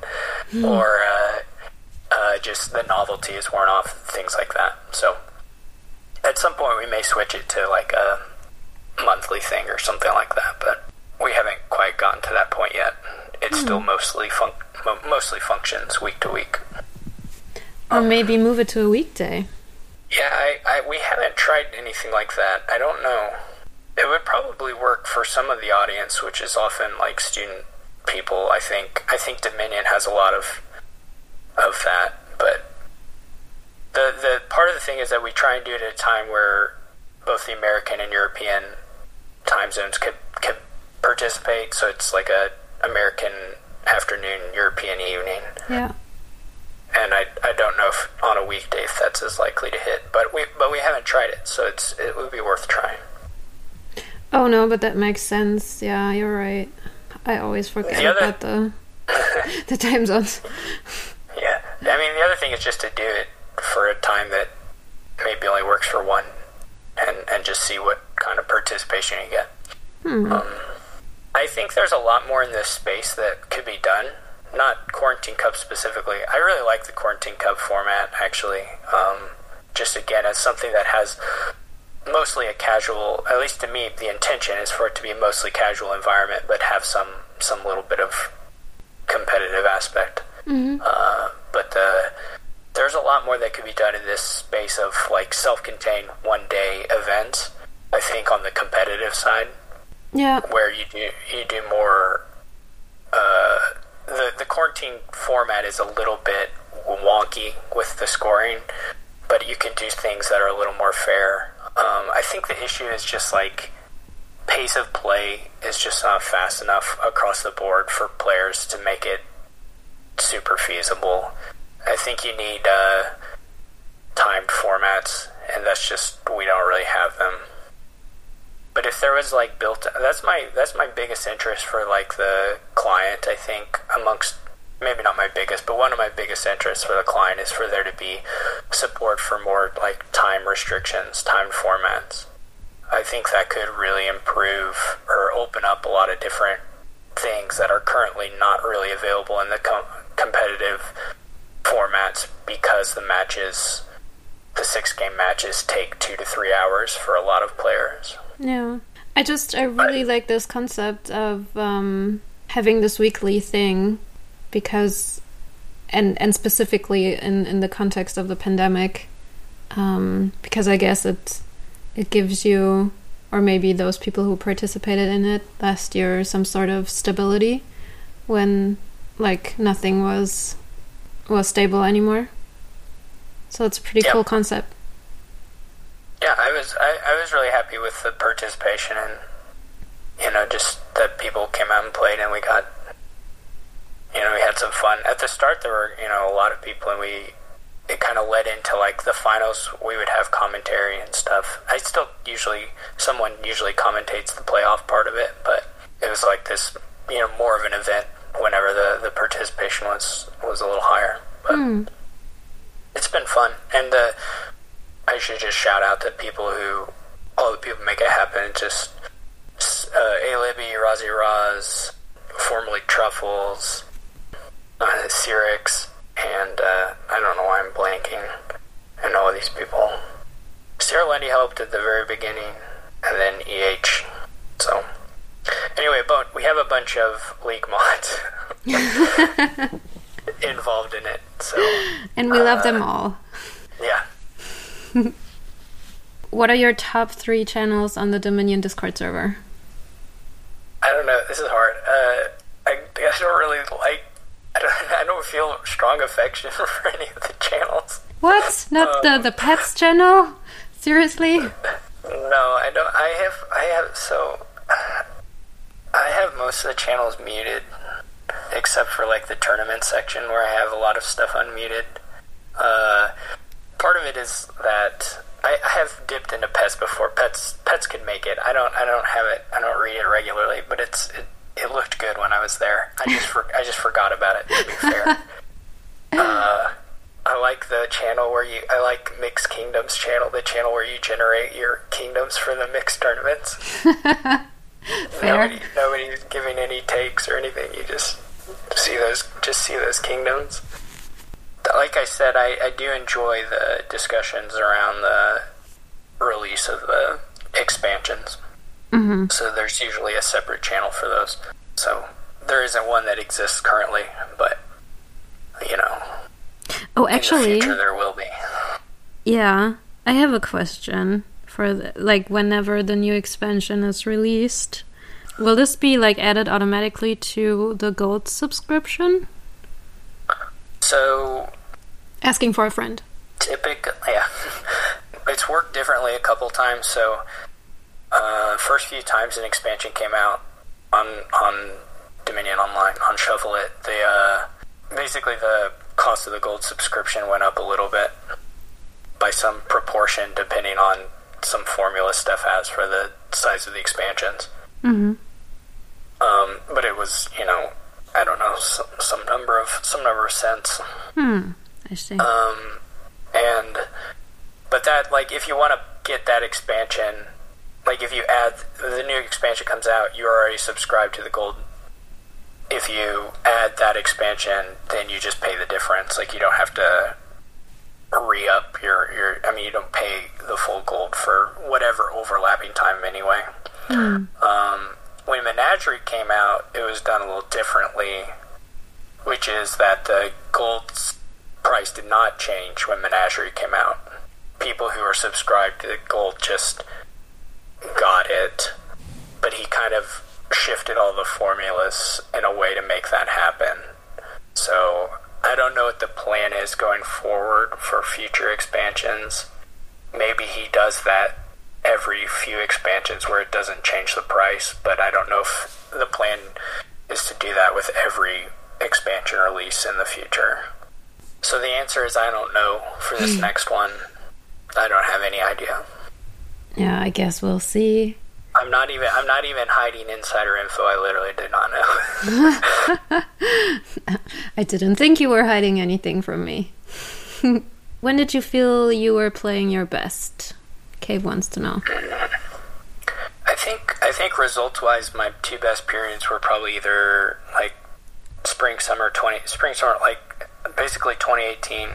or uh, uh, just the novelty is worn off, things like that. So at some point we may switch it to like a monthly thing or something like that, but we haven't quite gotten to that point yet. It still mostly fun- mo- mostly functions week to week. Or maybe move it to a weekday. Yeah, I, I we haven't tried anything like that. I don't know. It would probably work for some of the audience, which is often like student people. I think I think Dominion has a lot of of that, but the the part of the thing is that we try and do it at a time where both the American and European time zones could could participate. So it's like a American afternoon, European evening Yeah. and I, I don't know if on a weekday if that's as likely to hit, but we but we haven't tried it, so it's it would be worth trying. Oh no, but that makes sense. Yeah, you're right. I always forget The other- about the the time zones. Yeah, I mean the other thing is just to do it for a time that maybe only works for one, and and just see what kind of participation you get. Hmm. Um, I think there's a lot more in this space that could be done. Not Quarantine Cup specifically. I really like the Quarantine Cup format, actually. Um, just again, as something that has mostly a casual, at least to me, the intention is for it to be a mostly casual environment, but have some some little bit of competitive aspect. hmm Uh, but the there's a lot more that could be done in this space of like self-contained one-day events. I think on the competitive side, Yeah. where you do you do more. Uh, the the quarantine format is a little bit wonky with the scoring, but you can do things that are a little more fair. Um, I think the issue is just like pace of play is just not fast enough across the board for players to make it super feasible. I think you need uh, timed formats, and that's just we don't really have them. But if there was like built, that's my that's my biggest interest for like the client. I think amongst maybe not my biggest, but one of my biggest interests for the client is for there to be support for more like time restrictions, timed formats. I think that could really improve or open up a lot of different things that are currently not really available in the com- competitive formats because the matches, the six game matches, take two to three hours for a lot of players. Yeah. I just I really like this concept of um, having this weekly thing because and and specifically in in the context of the pandemic um, because I guess it it gives you or maybe those people who participated in it last year some sort of stability when like nothing was was stable anymore. So it's a pretty Yeah. cool concept. Yeah, I was I, I was really happy with the participation and you know just that people came out and played and we got you know we had some fun at the start. There were you know a lot of people and we it kind of led into like the finals. We would have commentary and stuff. I still usually someone usually commentates the playoff part of it, but it was like this you know more of an event whenever the the participation was was a little higher. But Hmm. it's been fun and uh, I should just shout out to the people who all the people make it happen. Just uh, A Libby, Rozzy Roz, formerly Truffles, uh, Cyrix, and uh, I don't know why I'm blanking. And all these people. Sarah Lenny helped at the very beginning, and then EH. So anyway, but we have a bunch of league mods involved in it. So And we love them all. yeah. What are your top three channels on the Dominion Discord server? I don't know. This is hard. Uh, I, guess I don't really like. I don't, I don't feel strong affection for any of the channels. What? Not the the pets channel? Seriously? No, I don't. I have. I have. So, I have most of the channels muted, except for like the tournament section where I have a lot of stuff unmuted. Uh, part of it is that I, I have dipped into pets before. Pets. Pets could make it. I don't. I don't have it. I don't read it regularly, but it's. It, it looked good when I was there. I just. For, I just forgot about it. To be fair. Uh, I like the channel where you. I like Mixed Kingdoms channel, the channel where you generate your kingdoms for the mixed tournaments. Fair. Nobody, nobody's giving any takes or anything. You just see those. Just see those kingdoms. Like I said, I, I do enjoy the discussions around the release of the expansions. Hmm So there's usually a separate channel for those. So there isn't one that exists currently, but you know, Oh, in the actually, future there will be. yeah. I have a question for the, like whenever the new expansion is released. Will this be like added automatically to the gold subscription? So Asking for a friend. typical yeah it's worked differently a couple times so uh, first few times an expansion came out on on dominion online on Shuffle iT the uh, basically the cost of the gold subscription went up a little bit by some proportion depending on some formula stuff has for the size of the expansions hmm um, but it was you know i don't know some, some number of some number of cents Hmm. I see. um, and but that like if you want to get that expansion, like if you add the new expansion comes out, you're already subscribed to the gold. If you add that expansion, then you just pay the difference. Like you don't have to re up your your. I mean, you don't pay the full gold for whatever overlapping time anyway. Hmm. Um, when Menagerie came out, it was done a little differently, which is that the gold price did not change when Menagerie came out. People who were subscribed to the Gold just got it, but he kind of shifted all the formulas in a way to make that happen. So I don't know what the plan is going forward for future expansions. Maybe he does that every few expansions where it doesn't change the price, but I don't know if the plan is to do that with every expansion release in the future. So the answer is I don't know for this hmm. next one. I don't have any idea. Yeah, I guess we'll see. I'm not even I'm not even hiding insider info. I literally did not know. I didn't think you were hiding anything from me. when did you feel you were playing your best? Cave wants to know. I think I think results wise, my two best periods were probably either like spring summer twenty spring summer like basically 2018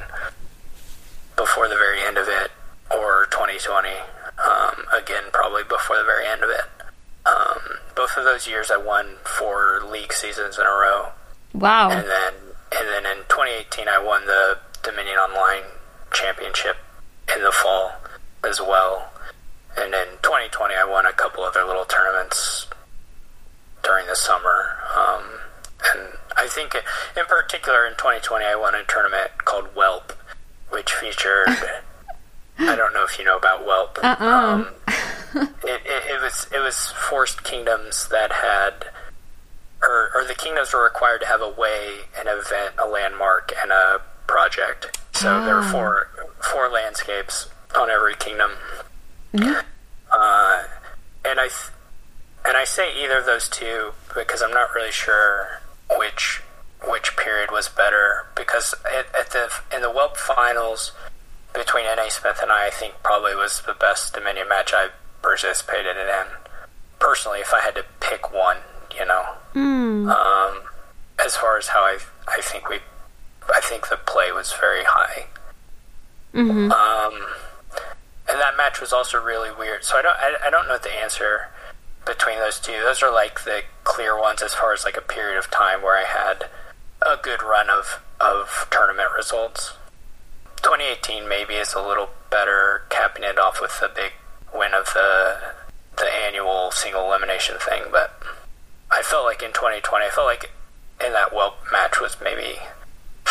before the very end of it, or 2020 um, again probably before the very end of it. Um, both of those years, I won four league seasons in a row. Wow! And then and then in 2018, I won the Dominion Online Championship in the fall as well. And in 2020, I won a couple other little tournaments during the summer. Um, and I think, in particular, in 2020, I won a tournament called Whelp, which featured. I don't know if you know about Whelp. Uh-uh. Um, it, it, it, was it was forced kingdoms that had, or, or the kingdoms were required to have a way, an event, a landmark, and a project. So there were four four landscapes on every kingdom. Mm-hmm. Uh, and I th- and I say either of those two because I'm not really sure which which period was better because at, at the in the Whelp finals between Naismith and I, I think probably was the best Dominion match I participated in. Personally, if I had to pick one, you know, mm. um, as far as how I I think we, I think the play was very high. Mm-hmm. Um, and that match was also really weird. So I don't I, I don't know the answer between those two. Those are like the clear ones as far as like a period of time where I had a good run of of tournament results. 2018 maybe is a little better, capping it off with the big win of the the annual single elimination thing. But I felt like in 2020, I felt like in that Whelp match was maybe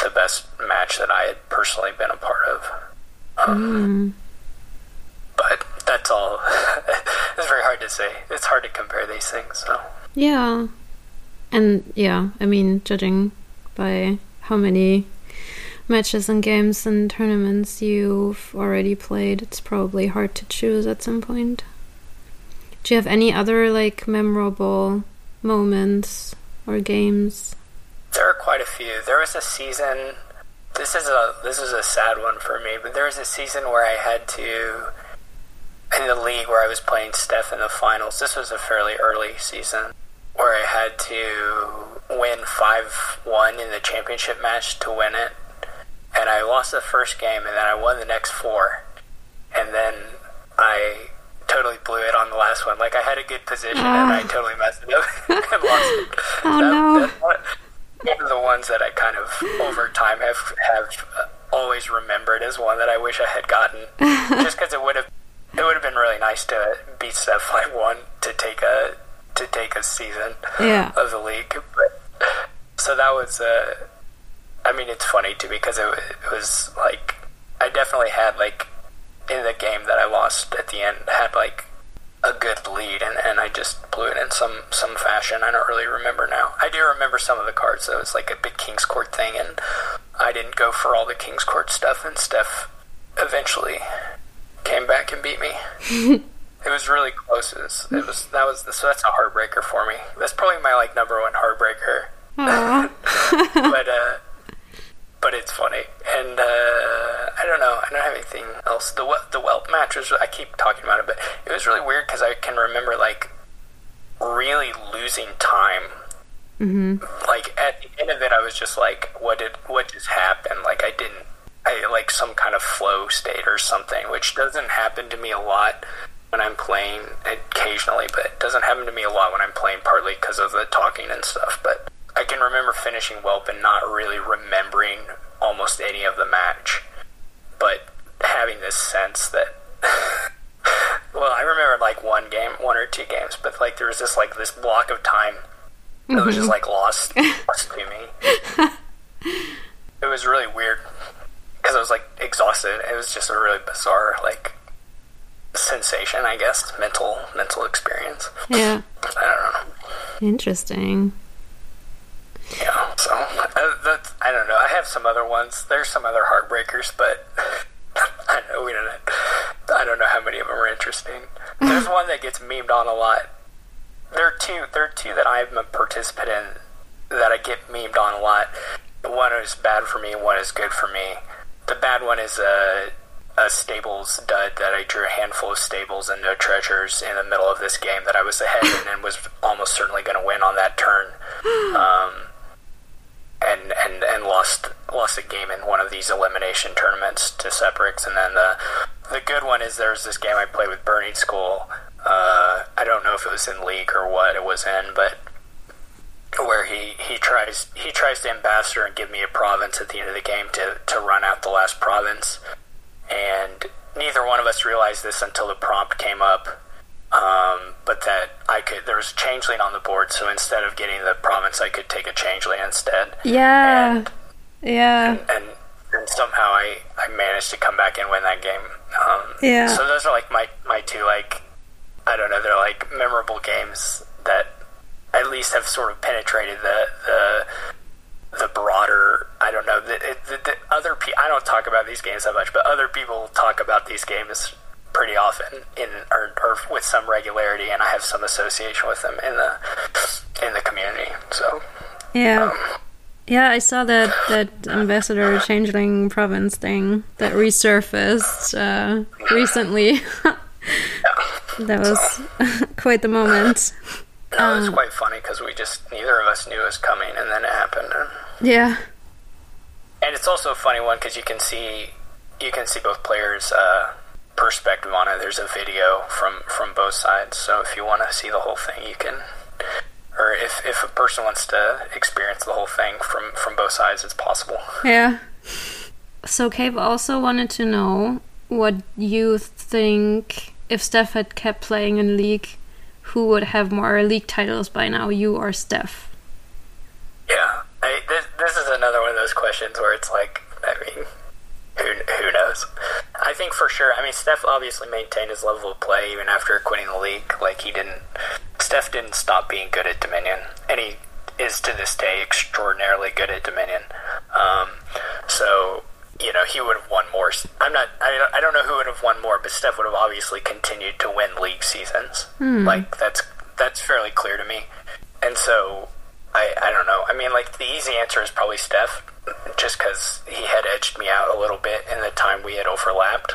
the best match that I had personally been a part of. Um, mm. But that's all. it's very hard to say. It's hard to compare these things. So yeah, and yeah, I mean, judging by how many matches and games and tournaments you've already played, it's probably hard to choose at some point. Do you have any other like memorable moments or games? There are quite a few. There was a season. This is a this is a sad one for me, but there was a season where I had to in the league where I was playing Stef in the finals. This was a fairly early season where I had to win five one in the championship match to win it and I lost the first game, and then I won the next four, and then I totally blew it on the last one. Like I had a good position, and I ah. totally messed it up and lost it. Oh that, no! That's one, one of the ones that I kind of over time have have always remembered as one that I wish I had gotten, just because it would have it would have been really nice to beat Stef like one to take a to take a season yeah. of the league. But, so that was. Uh, I mean, it's funny too because it, it was like I definitely had like in the game that I lost at the end had like a good lead and, and I just blew it in some some fashion. I don't really remember now. I do remember some of the cards though. It was like a big King's Court thing and I didn't go for all the King's Court stuff and Stef eventually came back and beat me. it was really close. It was, it was that was the, so that's a heartbreaker for me. That's probably my like number one heartbreaker. but uh but it's funny. And uh, I don't know. I don't have anything else. The the Whelp match was. I keep talking about it, but it was really weird because I can remember like really losing time. Mm-hmm. Like at the end of it, I was just like, "What did? What just happened?" Like I didn't. I like some kind of flow state or something, which doesn't happen to me a lot when I'm playing occasionally, but it doesn't happen to me a lot when I'm playing partly because of the talking and stuff. But I can remember finishing Whelp and not really remembering almost any of the match, but having this sense that. well, I remember like one game, one or two games, but like there was this like this block of time that was just mm-hmm. like lost, lost to me. it was really weird because I was like exhausted. It was just a really bizarre like sensation, I guess, mental mental experience. Yeah. I don't know. Interesting. Yeah, so that's, I don't know. I have some other ones. There's some other heartbreakers, but I know we don't. I don't know how many of them are interesting. There's one that gets memed on a lot. There are two. There are two that I'm a participant in that I get memed on a lot. One is bad for me. One is good for me. The bad one is a a stables dud that I drew a handful of stables and no treasures in the middle of this game that I was ahead in and was almost certainly going to win on that turn. Um, and, and, and lost lost a game in one of these elimination tournaments to Separates. And then the the good one is there's this game I played with BurningSkull. Uh, I don't know if it was in league or what it was in, but where he, he tries he tries to ambassador and give me a province at the end of the game to, to run out the last province. And neither one of us realized this until the prompt came up. Um, but that I could there was a changeling on the board, so instead of getting the province, I could take a changeling instead. Yeah. And Yeah. and, and somehow I, I managed to come back and win that game. Um, Yeah. So those are like my, my two like I don't know they're like memorable games that at least have sort of penetrated the the, the broader I don't know the, the, the other pe- I don't talk about these games that much but other people talk about these games pretty often in or, or with some regularity and I have some association with them in the in the community so Yeah. Yeah, I saw that that ambassador changeling province thing that resurfaced uh, recently. that was quite the moment. no, it was quite funny because we just neither of us knew it was coming and then it happened and Yeah. And it's also a funny one because you can see you can see both players' uh, perspective on it. There's a video from from both sides, so if you want to see the whole thing, you can. Or if if a person wants to experience the whole thing from from both sides, it's possible. Yeah. So Cave also wanted to know what you think if Stef had kept playing in League, who would have more league titles by now, you or Stef? Yeah, I, this this is another one of those questions where it's like, I mean, who who knows? I think for sure. I mean, Stef obviously maintained his level of play even after quitting the league. Like he didn't. Stef didn't stop being good at Dominion, and he is to this day extraordinarily good at Dominion. Um, so you know he would have won more. I'm not. I don't, I don't know who would have won more, but Stef would have obviously continued to win league seasons. Like that's that's fairly clear to me. And so I I don't know. I mean, like the easy answer is probably Stef, just because he had edged me out a little bit in the time we had overlapped,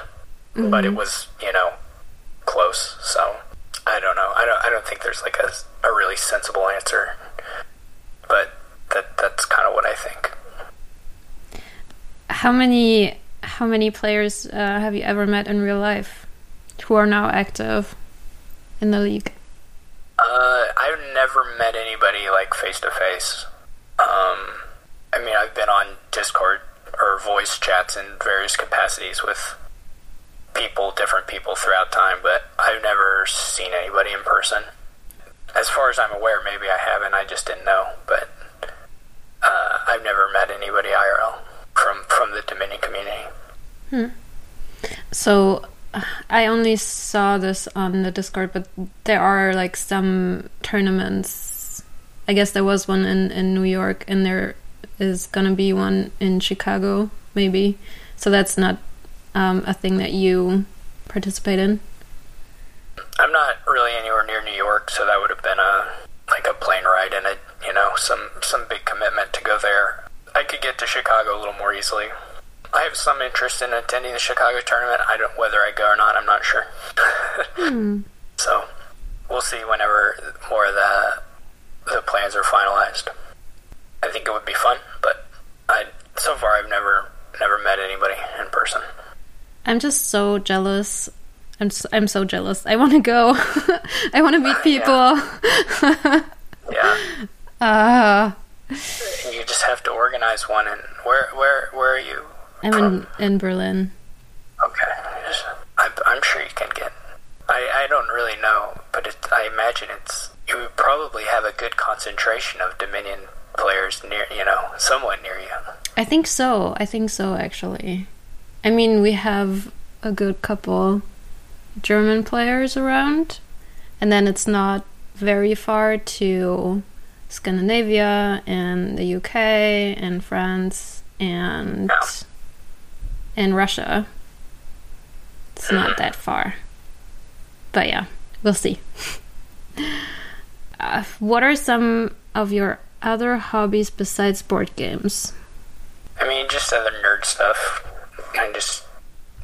but it was you know close. So I don't know. I don't. I don't think there's like a a really sensible answer, but that that's kind of what I think. How many how many players uh, have you ever met in real life who are now active in the league? Uh, I've never met anybody like face to face. Um, I mean, I've been on Discord or voice chats in various capacities with people, different people throughout time, but I've never seen anybody in person. As far as I'm aware, maybe I haven't. I just didn't know, but uh, I've never met anybody IRL from from the Dominion community. Hmm. So I only saw this on the Discord, but there are like some tournaments. I guess there was one in, in New York, and there is gonna be one in Chicago, maybe. So that's not um, a thing that you participate in. I'm not really anywhere near New York, so that would have been a like a plane ride and a you know some some big commitment to go there. I could get to Chicago a little more easily. I have some interest in attending the Chicago tournament. I don't whether I go or not. I'm not sure. So we'll see whenever more of the the plans are finalized. I think it would be fun, but I so far I've never never met anybody in person. I'm just so jealous. I'm so, I'm so jealous. I want to go. I want to meet people. Yeah. uh, you just just have to organize one. And where where where are you? I'm in, in Berlin. Okay, I'm, I'm sure you can get. I I don't really know, but it, I imagine it's you would probably have a good concentration of Dominion players near you know somewhat near you. I think so. I think so, actually. I mean, we have a good couple German players around, and then it's not very far to Scandinavia and the UK and France and Yeah. And Russia. It's not that far, but yeah, we'll see. Uh, what are some of your other hobbies besides board games? I mean, just other nerd stuff. I just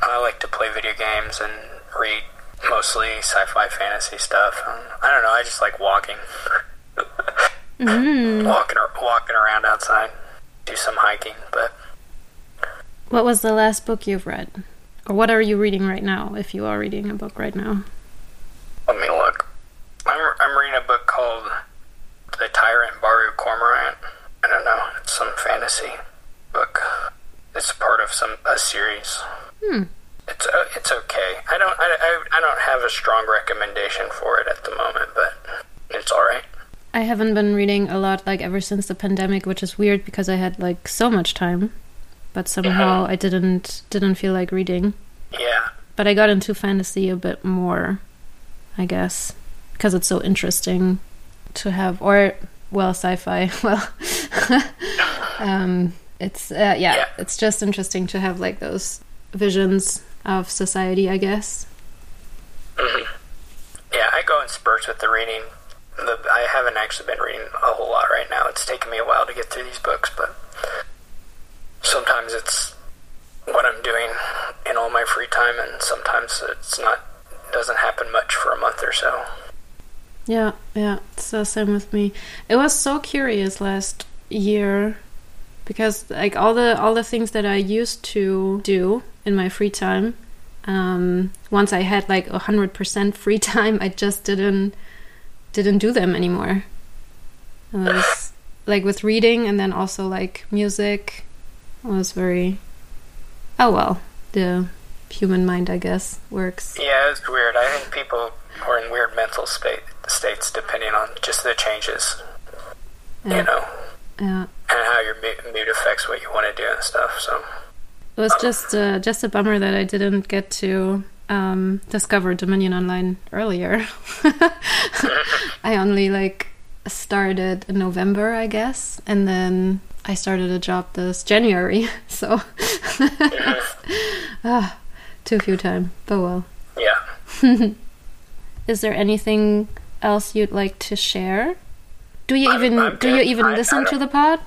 I like to play video games and read mostly sci-fi fantasy stuff. Um, I don't know. I just like walking, walking walking around outside, do some hiking. But What was the last book you've read? Or what are you reading right now, if you are reading a book right now? let me look. I'm I'm reading a book called The Tyrant Baru Cormorant. I don't know. It's some fantasy book. It's part of some a series. Hmm. It's uh, it's okay. I don't I, I, I don't have a strong recommendation for it at the moment, but it's all right. I haven't been reading a lot like ever since the pandemic, which is weird because I had like so much time, but somehow I didn't didn't feel like reading. Yeah, But I got into fantasy a bit more, I guess, because it's so interesting to have or well, sci-fi. Well, um, it's uh, yeah, Yeah. it's just interesting to have like those visions of society, I guess. yeah. I go in spurts with the reading. The, I haven't actually been reading a whole lot right now. It's taken me a while to get through these books, but sometimes it's what I'm doing in all my free time, and sometimes it's not. Doesn't happen much for a month or so. Yeah, yeah, it's the same with me. It was so curious last year because like all the all the things that I used to do in my free time, um, once I had like a hundred percent free time, I just didn't didn't do them anymore. It was like with reading and then also like music was very oh well the human mind I guess works. Yeah, it's weird. I think people are in weird mental state, states depending on just the changes, Yeah. you know, Yeah. and how your mood, affects what you want to do and stuff. So, It was just uh, just a bummer that I didn't get to um, discover Dominion Online earlier. I only like started in November, I guess, and then I started a job this January. So ah, too few time, but well. yeah. Is there anything else you'd like to share? Do you I'm- even I'm do you even I- I listen to the pod?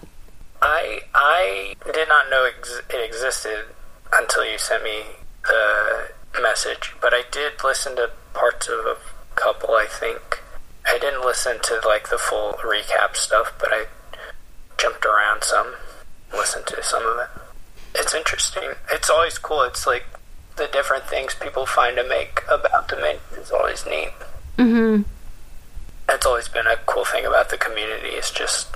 I I did not know ex- it existed until you sent me the message, but I did listen to parts of a couple. I think I didn't listen to like the full recap stuff, but I jumped around some, listened to some of it. It's interesting. It's always cool. It's like the different things people find to make about Dominion is always neat. Mm-hmm. That's always been a cool thing about the community. It's just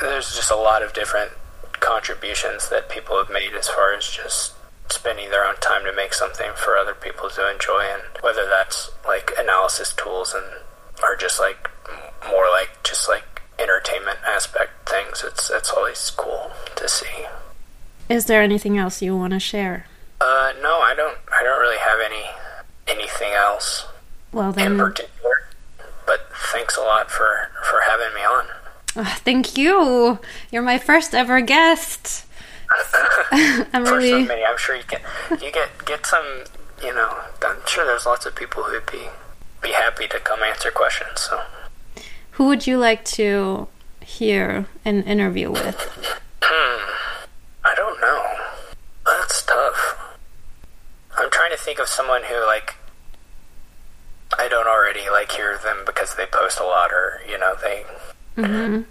there's just a lot of different contributions that people have made as far as just spending their own time to make something for other people to enjoy, and whether that's like analysis tools and or just like more like just like entertainment aspect things. It's it's always cool to see. Is there anything else you want to share? Uh, no, I don't. I don't really have any anything else Well in then, particular. But thanks a lot for for having me on. Ah, thank you. You're my first ever guest. I'm for so really many. I'm sure you can you get get some. You know, I'm sure there's lots of people who'd be be happy to come answer questions. So Who would you like to hear an interview with? I don't know. That's tough. I'm trying to think of someone who like I don't already like hear them because they post a lot, or you know they hmm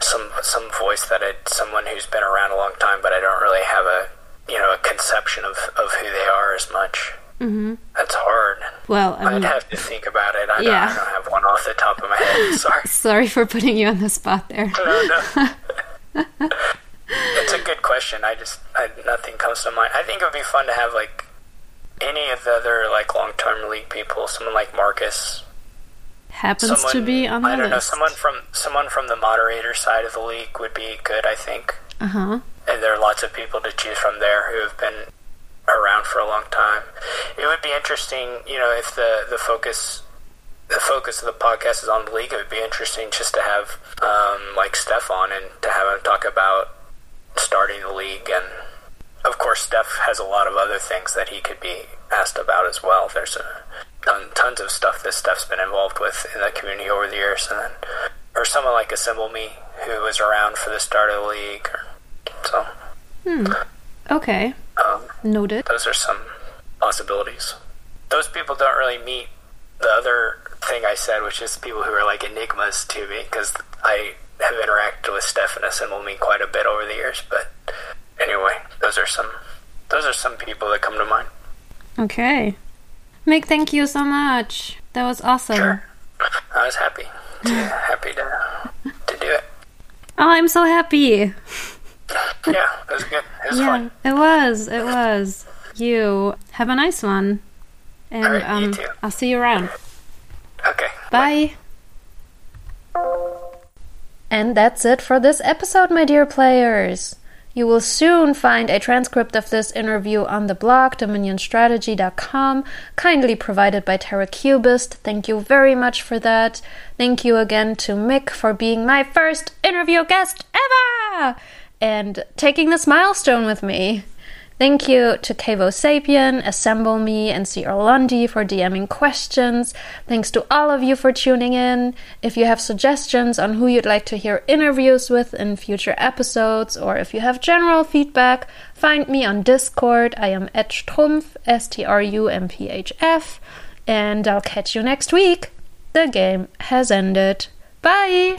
some some voice that I someone who's been around a long time, but I don't really have a you know a conception of of who they are as much. Hmm That's hard. Well, I I'd mean, have to think about it. I, Yeah. don't, I don't have one off the top of my head. Sorry. sorry for putting you on the spot there. No, no. it's a good question. I just I, nothing comes to mind. I think it would be fun to have like any of the other like long term league people, someone like Marcus. Happens Someone, to be on the I don't know, someone from someone from the moderator side of the league would be good, I think. Uh huh. And there are lots of people to choose from there who have been around for a long time. It would be interesting, you know, if the the focus the focus of the podcast is on the league. It would be interesting just to have um, like Stef on and to have him talk about starting the league. And of course, Stef has a lot of other things that he could be asked about as well. There's a ton, tons of stuff that Stef's been involved with in the community over the years, and then or someone like Assemble Me who was around for the start of the league. Or, so Hmm. Okay. Um, Noted. those are some possibilities. Those people don't really meet the other thing I said, which is people who are like enigmas to me, because I have interacted with Stef and Me quite a bit over the years. But anyway, those are some those are some people that come to mind. Okay. Mic, thank you so much. That was awesome. Sure, I was happy, to, happy to to do it. Oh, I'm so happy. Yeah, it was good. It was yeah, fun. it was. It was. You have a nice one. And All right, you um, too. I'll see you around. Okay. Bye. And that's it for this episode, my dear players. You will soon find a transcript of this interview on the blog dominionstrategy.com, kindly provided by Terra Cubist. Thank you very much for that. Thank you again to Mic for being my first interview guest ever and taking this milestone with me. Thank you to Kevo Sapien, Assemble Me, and C. Orlandi for DMing questions. Thanks to all of you for tuning in. If you have suggestions on who you'd like to hear interviews with in future episodes, or if you have general feedback, find me on Discord. I am at Strumphf, S T R U M P H F, and I'll catch you next week. The game has ended. Bye!